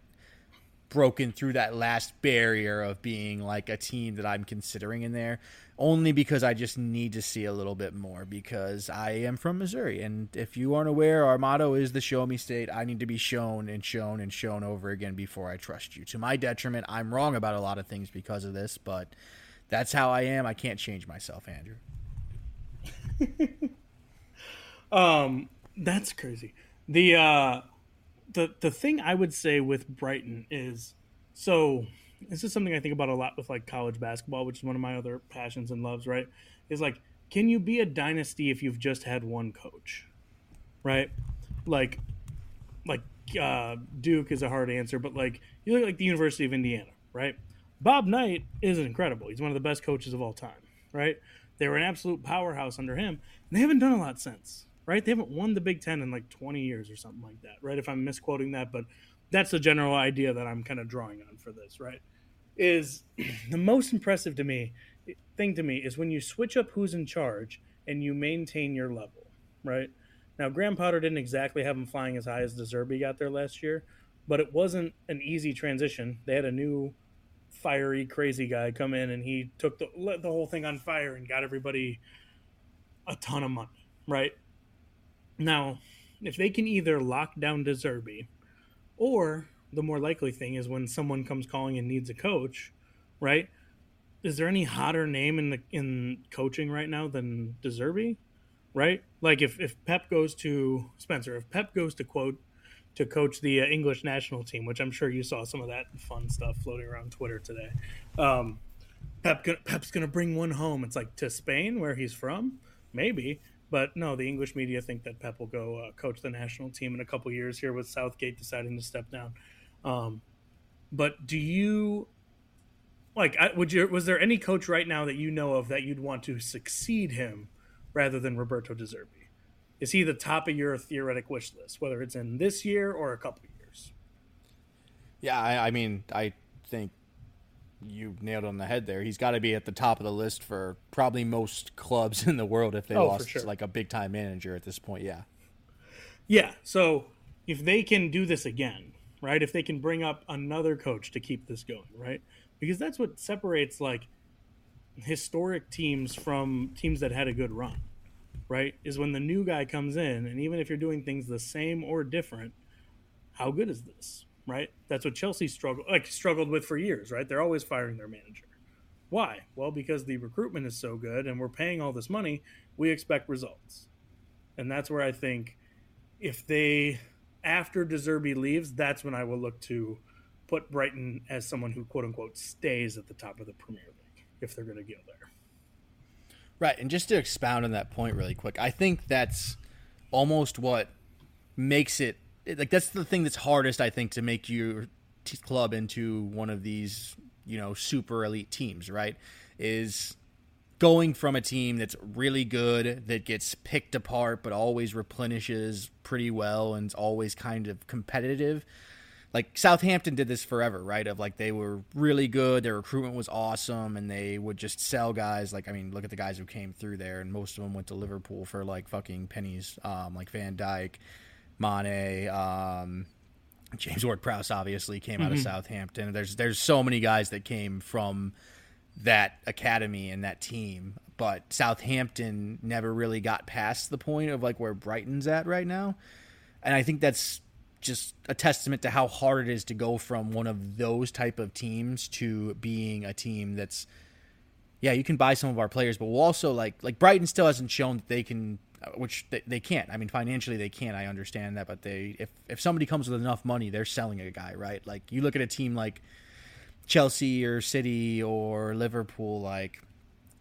broken through that last barrier of being like a team that I'm considering in there only because I just need to see a little bit more because I am from Missouri and if you aren't aware our motto is the show me state I need to be shown and shown and shown over again before I trust you to my detriment I'm wrong about a lot of things because of this but that's how I am I can't change myself Andrew <laughs> Um, that's crazy. The uh, the the thing I would say with Brighton is so. This is something I think about a lot with like college basketball, which is one of my other passions and loves. Right? Is like, can you be a dynasty if you've just had one coach? Right? Like, like uh, Duke is a hard answer, but like you look like the University of Indiana, right? Bob Knight is incredible. He's one of the best coaches of all time, right? They were an absolute powerhouse under him, and they haven't done a lot since, right? They haven't won the Big Ten in like 20 years or something like that, right? If I'm misquoting that, but that's the general idea that I'm kind of drawing on for this, right? Is <clears throat> the most impressive to me thing to me is when you switch up who's in charge and you maintain your level, right? Now, Graham Potter didn't exactly have him flying as high as De Zerbi got there last year, but it wasn't an easy transition. They had a new fiery, crazy guy come in, and he took the the whole thing on fire and got everybody a ton of money, right? Now, if they can either lock down De Zerbi, or the more likely thing is when someone comes calling and needs a coach, right? Is there any hotter name in the in coaching right now than De Zerbi? Right? Like if, if Pep goes to Spencer, if Pep goes to quote to coach the uh, English national team, which I'm sure you saw some of that fun stuff floating around Twitter today. Um, Pep gonna, Pep's to bring one home. It's like to Spain, where he's from, maybe. But no, the English media think that Pep will go uh, coach the national team in a couple years here with Southgate deciding to step down. Um, but do you like? Would you? Was there any coach right now that you know of that you'd want to succeed him rather than Roberto De Zerbi? is he the top of your theoretic wish list, whether it's in this year or a couple years? Yeah, I, I mean, I think you nailed on the head there. He's got to be at the top of the list for probably most clubs <laughs> in the world if they oh, lost sure. like a big time manager at this point. Yeah. Yeah. So if they can do this again, right? If they can bring up another coach to keep this going, right? Because that's what separates like historic teams from teams that had a good run, right? Is when the new guy comes in, and even if you're doing things the same or different, how good is this, right? That's what Chelsea struggled like struggled with for years, right? They're always firing their manager. Why? Well, because the recruitment is so good and we're paying all this money, we expect results. And that's where I think if they after De Zerbi leaves, that's when I will look to put Brighton as someone who quote unquote stays at the top of the Premier League if they're going to go there. Right, and just to expound on that point really quick, I think that's almost what makes it like that's the thing that's hardest I think to make your t- club into one of these, you know, super elite teams, right? Is going from a team that's really good that gets picked apart but always replenishes pretty well and is always kind of competitive like Southampton did this forever, right? Of like they were really good, their recruitment was awesome, and they would just sell guys. Like I mean, look at the guys who came through there, and most of them went to Liverpool for like fucking pennies, um, like Van Dijk, Mane, um, James Ward-Prowse obviously came mm-hmm. out of mm-hmm. Southampton. There's there's so many guys that came from that academy and that team. But Southampton never really got past the point of like where Brighton's at right now. And I think that's just a testament to how hard it is to go from one of those type of teams to being a team that's yeah, you can buy some of our players, but we'll also like like Brighton still hasn't shown that they can Uh, which they, they can't. I mean, financially they can't. I understand that, but they if if somebody comes with enough money, they're selling a guy, right? Like you look at a team like Chelsea or City or Liverpool, like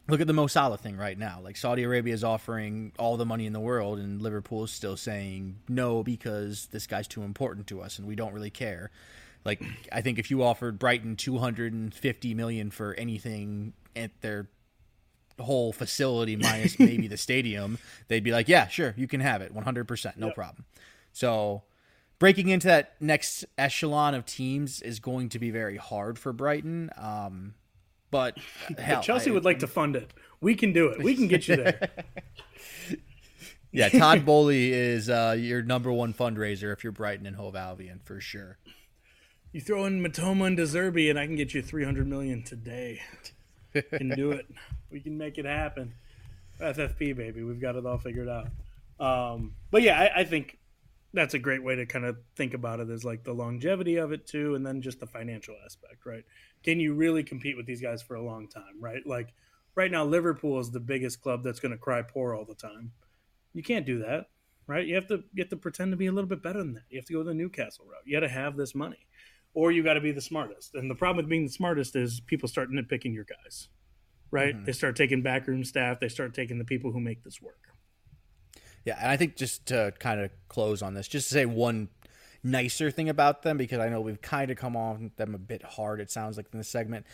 look at the Mo Salah thing right now. Like Saudi Arabia is offering all the money in the world, and Liverpool is still saying no because this guy's too important to us, and we don't really care. Like I think if you offered Brighton 250 million for anything at their whole facility <laughs> minus maybe the stadium, they'd be like, yeah, sure, you can have it, 100%, no yep. problem. So breaking into that next echelon of teams is going to be very hard for Brighton. Um, but <laughs> hell, Chelsea I, would like to fund it. We can do it. We can get you there. <laughs> yeah, Todd Boehly is uh, your number one fundraiser if you're Brighton and Hove Albion for sure. You throw in Mitoma and De Zerbi, and I can get you 300 million today. Can do it. <laughs> We can make it happen. FFP baby, we've got it all figured out. Um, but yeah, I, I think that's a great way to kind of think about it as like the longevity of it too and then just the financial aspect right? Can you really compete with these guys for a long time right? Like right now liverpool is the biggest club that's going to cry poor all the time. You can't do that right? You have to you have to pretend to be a little bit better than that. You have to go the newcastle route. You got to have this money or you got to be the smartest and the problem with being the smartest is people start nitpicking your guys right mm-hmm. they start taking backroom staff they start taking the people who make this work yeah, and I think just to kind of close on this, just to say one nicer thing about them because I know we've kind of come on them a bit hard. It sounds like in this segment.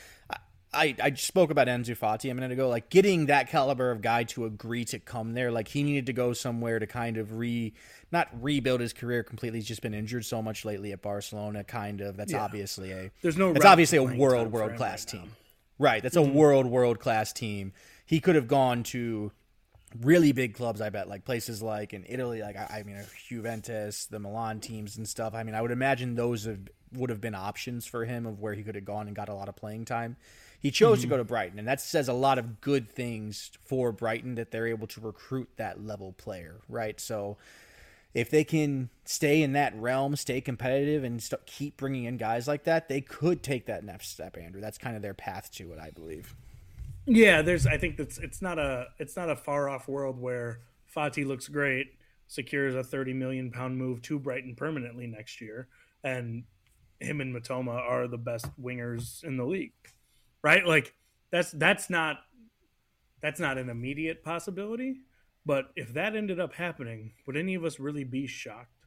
I, I spoke about Ansu Fati a minute ago. Like getting that caliber of guy to agree to come there, like he needed to go somewhere to kind of re, not rebuild his career completely. He's just been injured so much lately at Barcelona. Kind of that's yeah. obviously a there's no it's obviously a world world class right team, now. right? That's mm-hmm. a world world class team. He could have gone to really big clubs. I bet like places like in Italy, like I, I mean Juventus, the Milan teams and stuff. I mean, I would imagine those have, would have been options for him of where he could have gone and got a lot of playing time. He chose mm-hmm. to go to Brighton, and that says a lot of good things for Brighton that they're able to recruit that level player, right? So if they can stay in that realm, stay competitive, and st- keep bringing in guys like that, they could take that next step, Andrew. That's kind of their path to it, I believe. Yeah, there's. I think that's. It's not a. It's not a far off world where Fati looks great, secures a 30 million pound move to Brighton permanently next year, and him and Mitoma are the best wingers in the league, right? Like that's that's not that's not an immediate possibility, but if that ended up happening, would any of us really be shocked?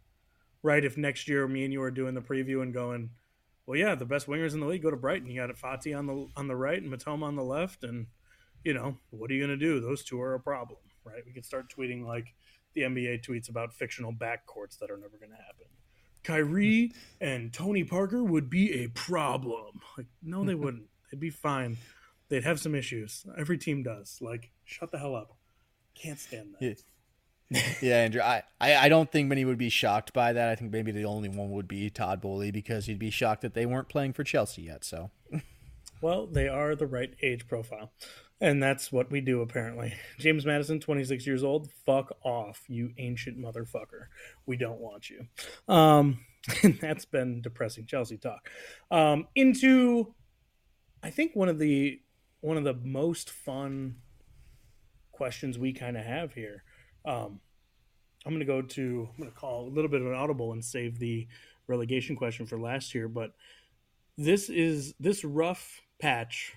Right? If next year me and you are doing the preview and going, well, yeah, the best wingers in the league go to Brighton. You got Fati on the on the right and Mitoma on the left, and you know what are you going to do? Those two are a problem, right? We could start tweeting like the NBA tweets about fictional backcourts that are never going to happen. Kyrie and Tony Parker would be a problem. Like, no, they <laughs> wouldn't. They'd be fine. They'd have some issues. Every team does. Like, shut the hell up. Can't stand that. Yeah, <laughs> yeah Andrew. I, I, I don't think many would be shocked by that. I think maybe the only one would be Todd Boehly because he'd be shocked that they weren't playing for Chelsea yet. So, <laughs> well, they are the right age profile. And that's what we do, apparently. James Maddison, 26 years old. Fuck off, you ancient motherfucker. We don't want you. Um, <laughs> and that's been depressing Chelsea talk. Um, into, I think one of the one of the most fun questions we kind of have here. Um, I'm going to go to I'm going to call a little bit of an audible and save the relegation question for last year, but this is this rough patch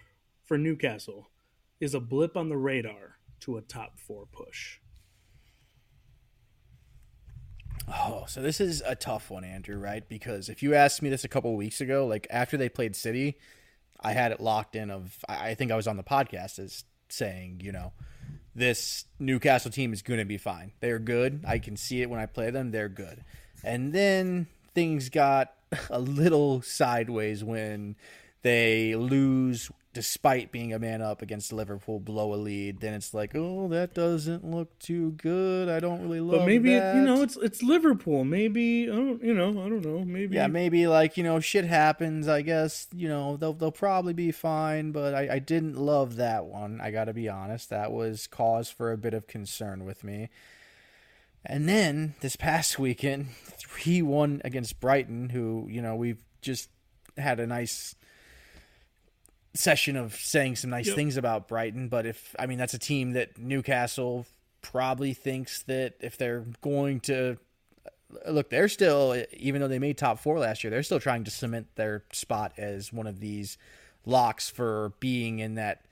for Newcastle is a blip on the radar to a top four push? Oh, so this is a tough one, Andrew, right? Because if you asked me this a couple weeks ago, like after they played City, I had it locked in of I think I was on the podcast as saying, you know, this Newcastle team is going to be fine. They're good. I can see it when I play them. They're good. And then things got a little sideways when they lose despite being a man up against Liverpool, blow a lead, then it's like, oh, that doesn't look too good. I don't really love. But maybe that. you know it's it's Liverpool. Maybe I don't you know I don't know. Maybe yeah, maybe like you know shit happens. I guess you know they'll they'll probably be fine. But I I didn't love that one. I got to be honest. That was cause for a bit of concern with me. And then this past weekend, <laughs> three one against Brighton, who you know we've just had a nice session of saying some nice yep. things about Brighton, but if I mean that's a team that Newcastle probably thinks that if they're going to look, they're still even though they made top 4 last year, they're still trying to cement their spot as one of these locks for being in that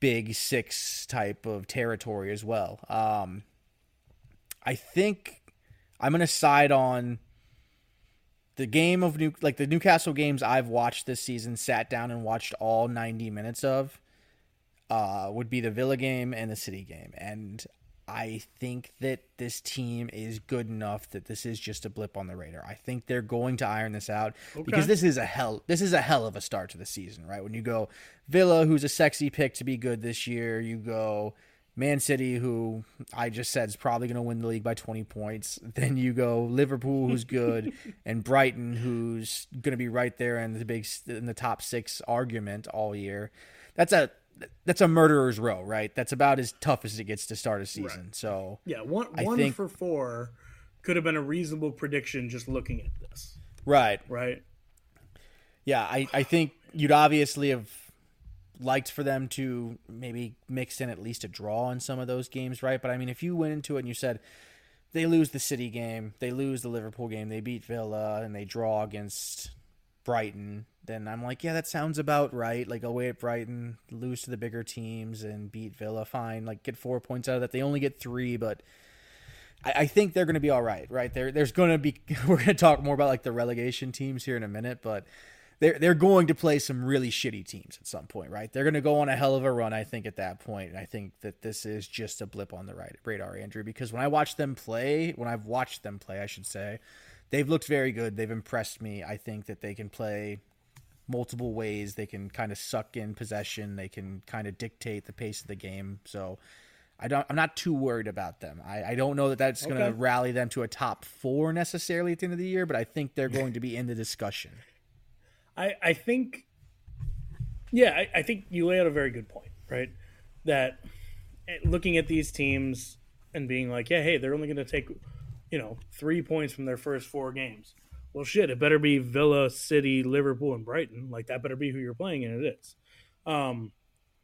big 6 type of territory as well. Um I think I'm going to side on the game of New like the Newcastle games I've watched this season, sat down and watched all 90 minutes of, uh, would be the Villa game and the City game, and I think that this team is good enough that this is just a blip on the radar. I think they're going to iron this out okay. because this is a hell this is a hell of a start to the season, right? When you go Villa, who's a sexy pick to be good this year, you go Man City, who I just said is probably going to win the league by 20 points. <laughs> Then you go Liverpool, who's good, <laughs> and Brighton, who's going to be right there in the big in the top six argument all year. That's a that's a murderer's row, right? That's about as tough as it gets to start a season. Right. So yeah, one one think, for four could have been a reasonable prediction just looking at this. Right. Right. Yeah, I I think you'd obviously have liked for them to maybe mix in at least a draw in some of those games, right? But I mean, if you went into it and you said they lose the City game, they lose the Liverpool game, they beat Villa, and they draw against Brighton, then I'm like, yeah, that sounds about right. Like away at Brighton, lose to the bigger teams and beat Villa, fine. Like get four points out of that. They only get three, but I, I think they're going to be all right, right? There, there's going to be. <laughs> We're going to talk more about like the relegation teams here in a minute, but they're they're going to play some really shitty teams at some point, right? They're going to go on a hell of a run, I think, at that point. And I think that this is just a blip on the right radar, Andrew, because when I watch them play, when I've watched them play, I should say, they've looked very good. They've impressed me. I think that they can play multiple ways. They can kind of suck in possession. They can kind of dictate the pace of the game. So. I don't. I'm not too worried about them. I, I don't know that that's going to rally them to a top four necessarily at the end of the year, but I think they're going to be in the discussion. I, I think, yeah, I, I think you lay out a very good point, right? That eh, looking at these teams and being like, yeah, hey, they're only going to take, you know, three points from their first four games. Well, shit, it better be Villa, City, Liverpool, and Brighton. Like that better be who you're playing, and it is. Um,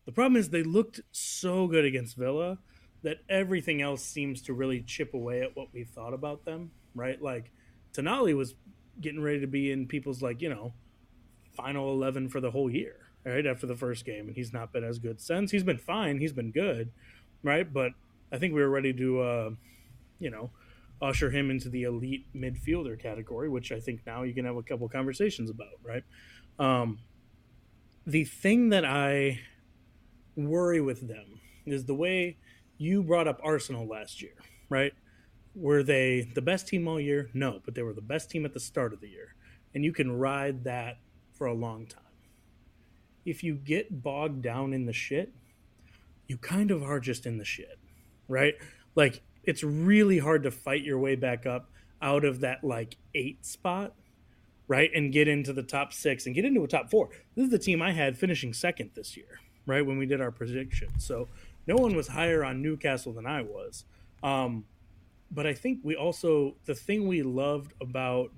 the problem is they looked so good against Villa that everything else seems to really chip away at what we thought about them, right? Like Tonali was getting ready to be in people's like, you know, final 11 for the whole year, right? After the first game. And he's not been as good since. He's been fine. He's been good, right? But I think we were ready to, uh, you know, usher him into the elite midfielder category, which I think now you can have a couple conversations about, right? Um, the thing that I worry with them is the way you brought up Arsenal last year, right? were they the best team all year? No, but they were the best team at the start of the year. And you can ride that for a long time. If you get bogged down in the shit, you kind of are just in the shit, right? Like it's really hard to fight your way back up out of that like eight spot, right? And get into the top six and get into a top four. This is the team I had finishing second this year, right? When we did our prediction. So no one was higher on Newcastle than I was. Um, but I think we also, the thing we loved about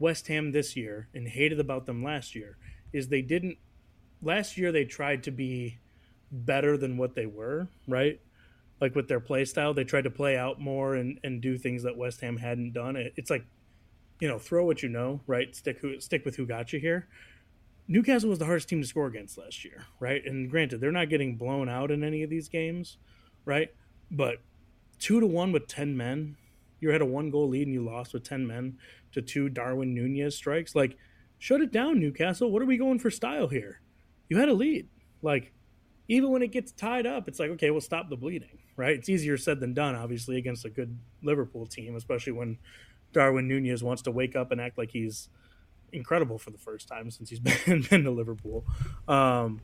West Ham this year and hated about them last year is they didn't, last year they tried to be better than what they were, right? Like with their play style, they tried to play out more and, and do things that West Ham hadn't done. It, it's like, you know, throw what you know, right? Stick who stick with who got you here. Newcastle was the hardest team to score against last year, right? And granted, they're not getting blown out in any of these games, right? But two to one with ten men, you had a one goal lead and you lost with ten men to two Darwin Nunez strikes. Like, shut it down, Newcastle. What are we going for style here? You had a lead. Like, even when it gets tied up, it's like, okay, we'll stop the bleeding, right? It's easier said than done, obviously, against a good Liverpool team, especially when Darwin Nunez wants to wake up and act like he's incredible for the first time since he's <laughs> been, been to Liverpool. Um,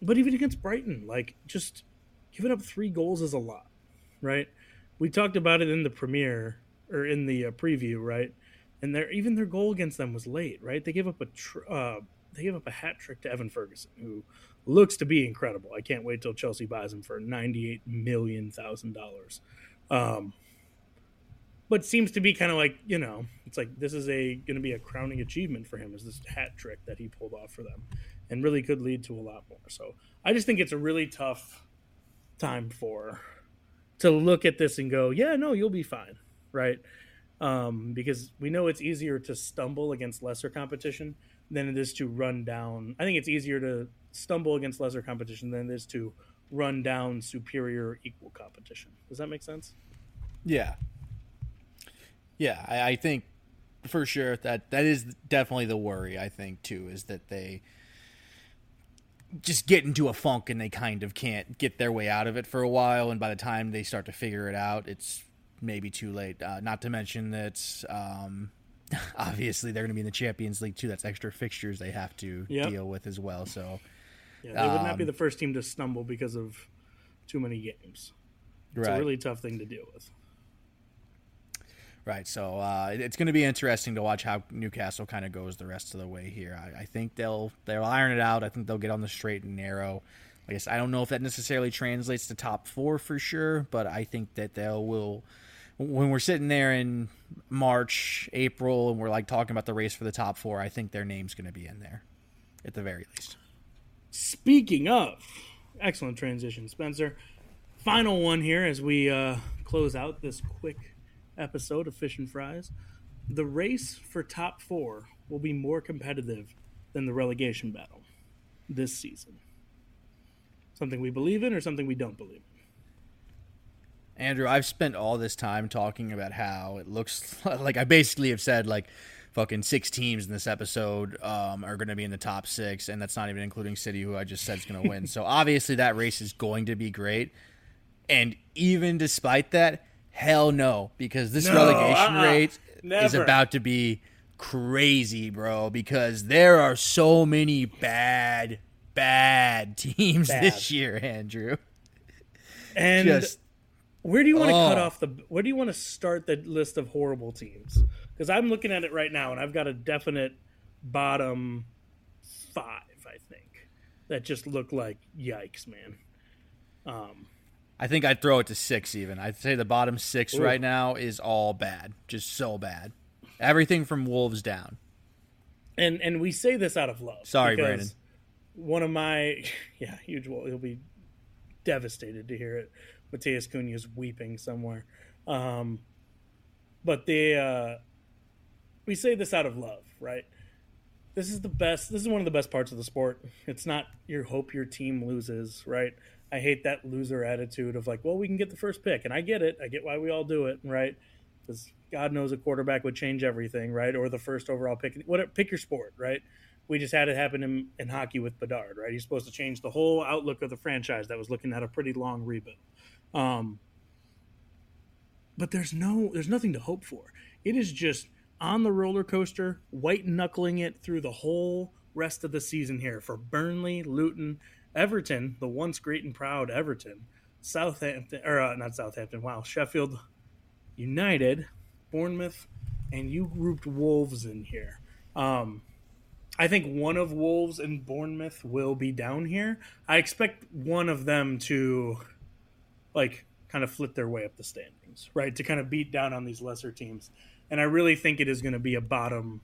but even against Brighton, like just giving up three goals is a lot, right? We talked about it in the premiere or in the uh, preview, right? And their even their goal against them was late, right? They gave up a tr- uh, they gave up a hat trick to Evan Ferguson, who looks to be incredible. I can't wait till Chelsea buys him for ninety eight million thousand dollars. Um, but seems to be kind of like you know, it's like this is a going to be a crowning achievement for him is this hat trick that he pulled off for them, and really could lead to a lot more. So I just think it's a really tough time for to look at this and go, yeah, no, you'll be fine, right? Um, because we know it's easier to stumble against lesser competition than it is to run down. I think it's easier to stumble against lesser competition than it is to run down superior equal competition. Does that make sense? Yeah. Yeah, I, I think for sure that that is definitely the worry. I think too is that they just get into a funk and they kind of can't get their way out of it for a while, and by the time they start to figure it out, it's maybe too late. Uh, not to mention that um, <laughs> obviously they're going to be in the Champions League too. That's extra fixtures they have to yep. deal with as well. So yeah, they would not be um, the first team to stumble because of too many games. It's right. a really tough thing to deal with. Right. So uh, it's going to be interesting to watch how Newcastle kind of goes the rest of the way here. I, I, think they'll they'll iron it out. I think they'll get on the straight and narrow. I guess I don't know if that necessarily translates to top four for sure, but I think that they'll will when we're sitting there in March, April, and we're like talking about the race for the top four. I think their name's going to be in there at the very least. Speaking of, excellent transition, Spencer. Final one here as we uh, close out this quick episode of Fish and Fries. The race for top four will be more competitive than the relegation battle this season. Something we believe in or something we don't believe in? Andrew, I've spent all this time talking about how it looks <laughs> like I basically have said like fucking six teams in this episode um, are going to be in the top six, and that's not even including City, who I just said is going to win. so obviously that race is going to be great. And even despite that, hell no, because this no, relegation uh-uh, rate never. is about to be crazy, bro. Because there are so many bad, bad <laughs> teams bad. this year, Andrew. And just where do you want to oh. cut off the? Where do you want to start the list of horrible teams? because I'm looking at it right now and I've got a definite bottom five. I think that just look like yikes, man. Um, I think I'd throw it to six even. I'd say the bottom six ooh. right now is all bad, just so bad. Everything from Wolves down. And and we say this out of love. Sorry, Brandon. One of my <laughs> yeah, huge. He'll be devastated to hear it. Matheus Cunha is weeping somewhere. Um, but the uh, we say this out of love, right? This is the best. This is one of the best parts of the sport. It's not your hope your team loses, right? I hate that loser attitude of like, well, we can get the first pick, and I get it. I get why we all do it, right? Because God knows a quarterback would change everything, right? Or the first overall pick. What pick your sport, right? We just had it happen in, in hockey with Bedard, right? He's supposed to change the whole outlook of the franchise that was looking at a pretty long rebuild. Um, but there's no there's nothing to hope for. It is just on the roller coaster, white knuckling it through the whole rest of the season here for Burnley, Luton, Everton, the once great and proud Everton, Southampton or uh, not Southampton, wow, Sheffield United, Bournemouth, and you grouped Wolves in here. Um, I think one of Wolves and Bournemouth will be down here. I expect one of them to like kind of flip their way up the standings, right? To kind of beat down on these lesser teams. And I really think it is going to be a bottom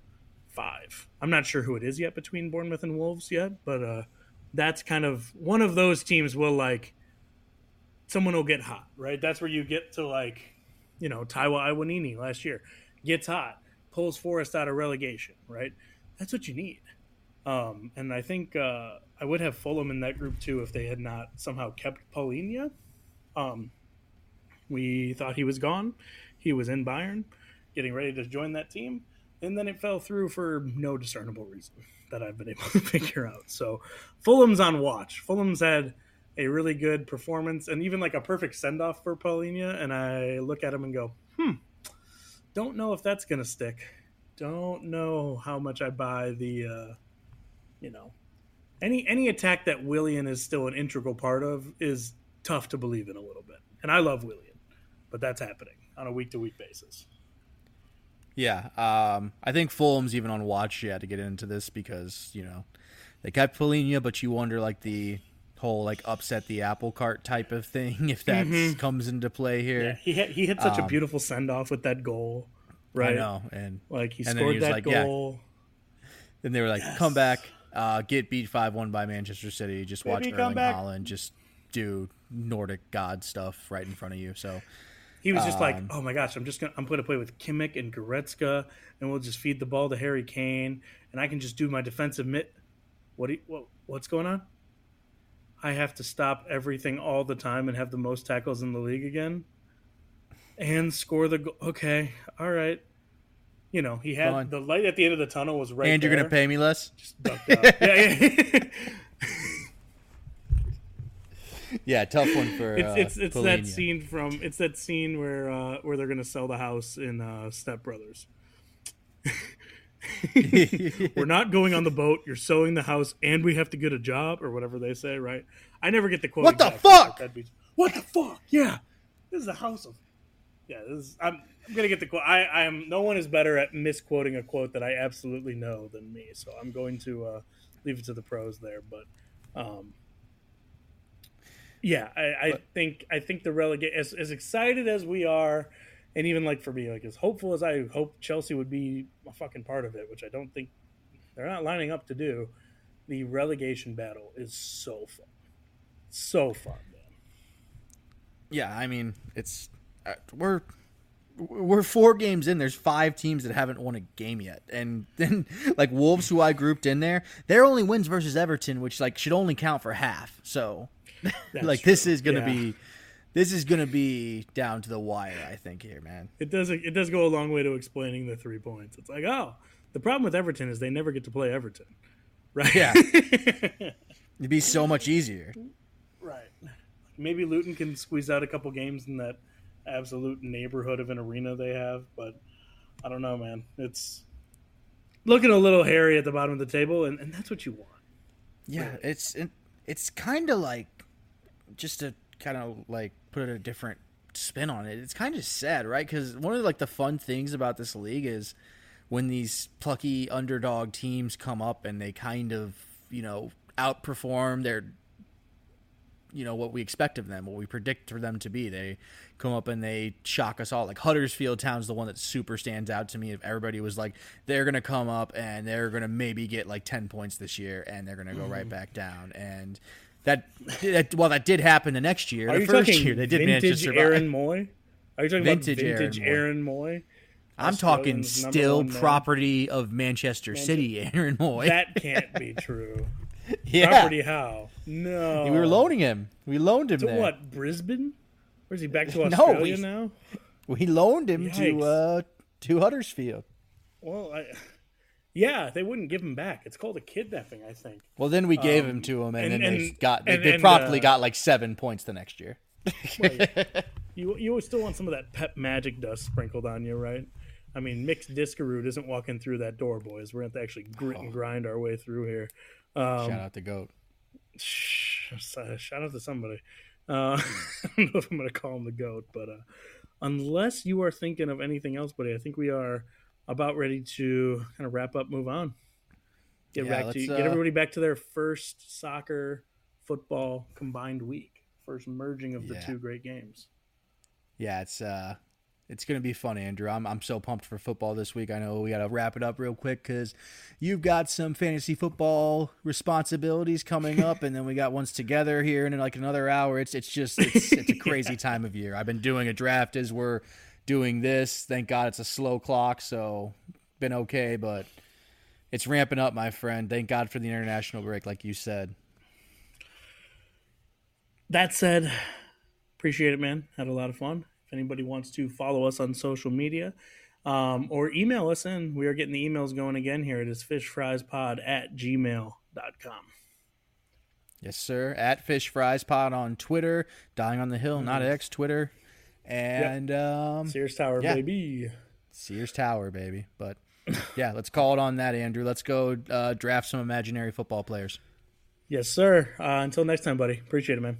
five. I'm not sure who it is yet between Bournemouth and Wolves yet, but uh, that's kind of one of those teams will like someone will get hot, right? That's where you get to like, you know, Taiwo Awoniyi last year gets hot, pulls Forest out of relegation, right? That's what you need. Um, and I think uh, I would have Fulham in that group too if they had not somehow kept Palhinha. Um, we thought he was gone. He was in Bayern, getting ready to join that team, and then it fell through for no discernible reason that I've been <laughs> able to figure out. So Fulham's on watch. Fulham's had a really good performance and even like a perfect send off for Palhinha, and I look at him and go, hmm, don't know if that's gonna stick. Don't know how much I buy the, uh, you know, any any attack that Willian is still an integral part of is tough to believe in a little bit. And I love Willian, but that's happening on a week to week basis. Yeah, um, I think Fulham's even on watch yet to get into this because you know they kept Palhinha, but you wonder like the whole like upset the apple cart type of thing <laughs> if that mm-hmm. comes into play here. Yeah, he hit, he hit such um, a beautiful send off with that goal, right? I know, and like he scored he that like, goal. Yeah. Then they were like, yes. "Come back, uh, get beat five one by Manchester City. Just watch Erling Haaland just do Nordic god stuff right in front of you." So he was just um, like, "Oh my gosh, I'm just gonna I'm going to play with Kimmich and Goretzka, and we'll just feed the ball to Harry Kane, and I can just do my defensive mid. What, you, what what's going on? I have to stop everything all the time and have the most tackles in the league again, and score the goal. Okay, all right. You know, he had the light at the end of the tunnel was right. And you're there. gonna pay me less. Just ducked out. <laughs> yeah, yeah. <laughs> <laughs> yeah, tough one for. It's uh, it's, it's that scene from it's that scene where uh, where they're gonna sell the house in uh, Step Brothers. <laughs> We're not going on the boat. You're selling the house, and we have to get a job or whatever they say, right? I never get the quote. What the fuck? Be, what the fuck? Yeah, this is a house of. Yeah, this is, I'm, I'm gonna get the quote. I, I am. No one is better at misquoting a quote that I absolutely know than me. So I'm going to uh, leave it to the pros there. But um, yeah, I, I think I think the relegate as, as excited as we are, and even like for me, like as hopeful as I hope Chelsea would be a fucking part of it, which I don't think they're not lining up to do. The relegation battle is so fun, so fun, man. Yeah, I mean it's uh, we're we're four games in. There's five teams that haven't won a game yet, and <laughs> then like Wolves, who I grouped in there, their only wins versus Everton, which like should only count for half. So <laughs> like true. this is gonna yeah. be this is gonna be down to the wire. I think here, man. It does it does go a long way to explaining the three points. It's like, oh, the problem with Everton is they never get to play Everton, right? Yeah, <laughs> it'd be so much easier. Right. Maybe Luton can squeeze out a couple games in that absolute neighborhood of an arena they have, but I don't know, man. It's looking a little hairy at the bottom of the table, and, and that's what you want. Yeah, really. it's it, it's kind of like just to kind of like put a different spin on it, it's kind of sad, right? Because one of like the fun things about this league is when these plucky underdog teams come up and they kind of you know outperform their you know what we expect of them, what we predict for them to be. They come up and they shock us all. Like Huddersfield Town's the one that super stands out to me. If everybody was like, they're gonna come up and they're gonna maybe get like ten points this year, and they're gonna go mm. right back down. And that, that well, that did happen the next year. Are the first year they did manage to survive. Aaron Mooy? Are you talking vintage about vintage Aaron, Aaron Mooy? Mooy? I'm talking still property of Manchester, Manchester City, <laughs> Aaron Mooy. That can't be true. <laughs> yeah. Property how? No. We were loaning him. We loaned him to there. what? Brisbane? Where's he back to <laughs> Australia no, we, now? We loaned him Yikes. to uh, to Huddersfield. Well, I, yeah, they wouldn't give him back. It's called a kidnapping, I think. Well, then we gave um, him to him, and, and then they got they, and, they promptly uh, got like seven points the next year. <laughs> Like, <laughs> you you still want some of that pep magic dust sprinkled on you, right? I mean, Mix Diskerud isn't walking through that door, boys. We're going to actually grit and grind our way through here. Um, Shout out to Goat. sh- shout out to somebody. Uh, <laughs> I don't know if I'm going to call him the goat, but uh, unless you are thinking of anything else, buddy, I think we are about ready to kind of wrap up, move on, get Yeah, back to get uh, everybody back to their first soccer football combined week, first merging of the Yeah. two great games. Yeah, it's uh it's gonna be fun, Andrew. I'm I'm so pumped for football this week. I know we gotta wrap it up real quick because you've got some fantasy football responsibilities coming up, and then we got ones together here in like another hour. It's it's just it's it's a <laughs> crazy time of year. I've been doing a draft as we're doing this. Thank God it's a slow clock, so been okay, but it's ramping up, my friend. Thank God for the international break, like you said. That said, appreciate it, man. Had a lot of fun. If anybody wants to follow us on social media um, or email us in, we are getting the emails going again here. It is fishfriespod at gmail.com. Yes, sir. At Fish Fries Pod on Twitter, Dying on the Hill, not Mm-hmm. X, Twitter, and um, Sears Tower, Yeah. baby. Sears Tower, baby. But yeah, let's call it on that, Andrew. Let's go uh, draft some imaginary football players. Yes, sir. Uh, until next time, buddy. Appreciate it, man.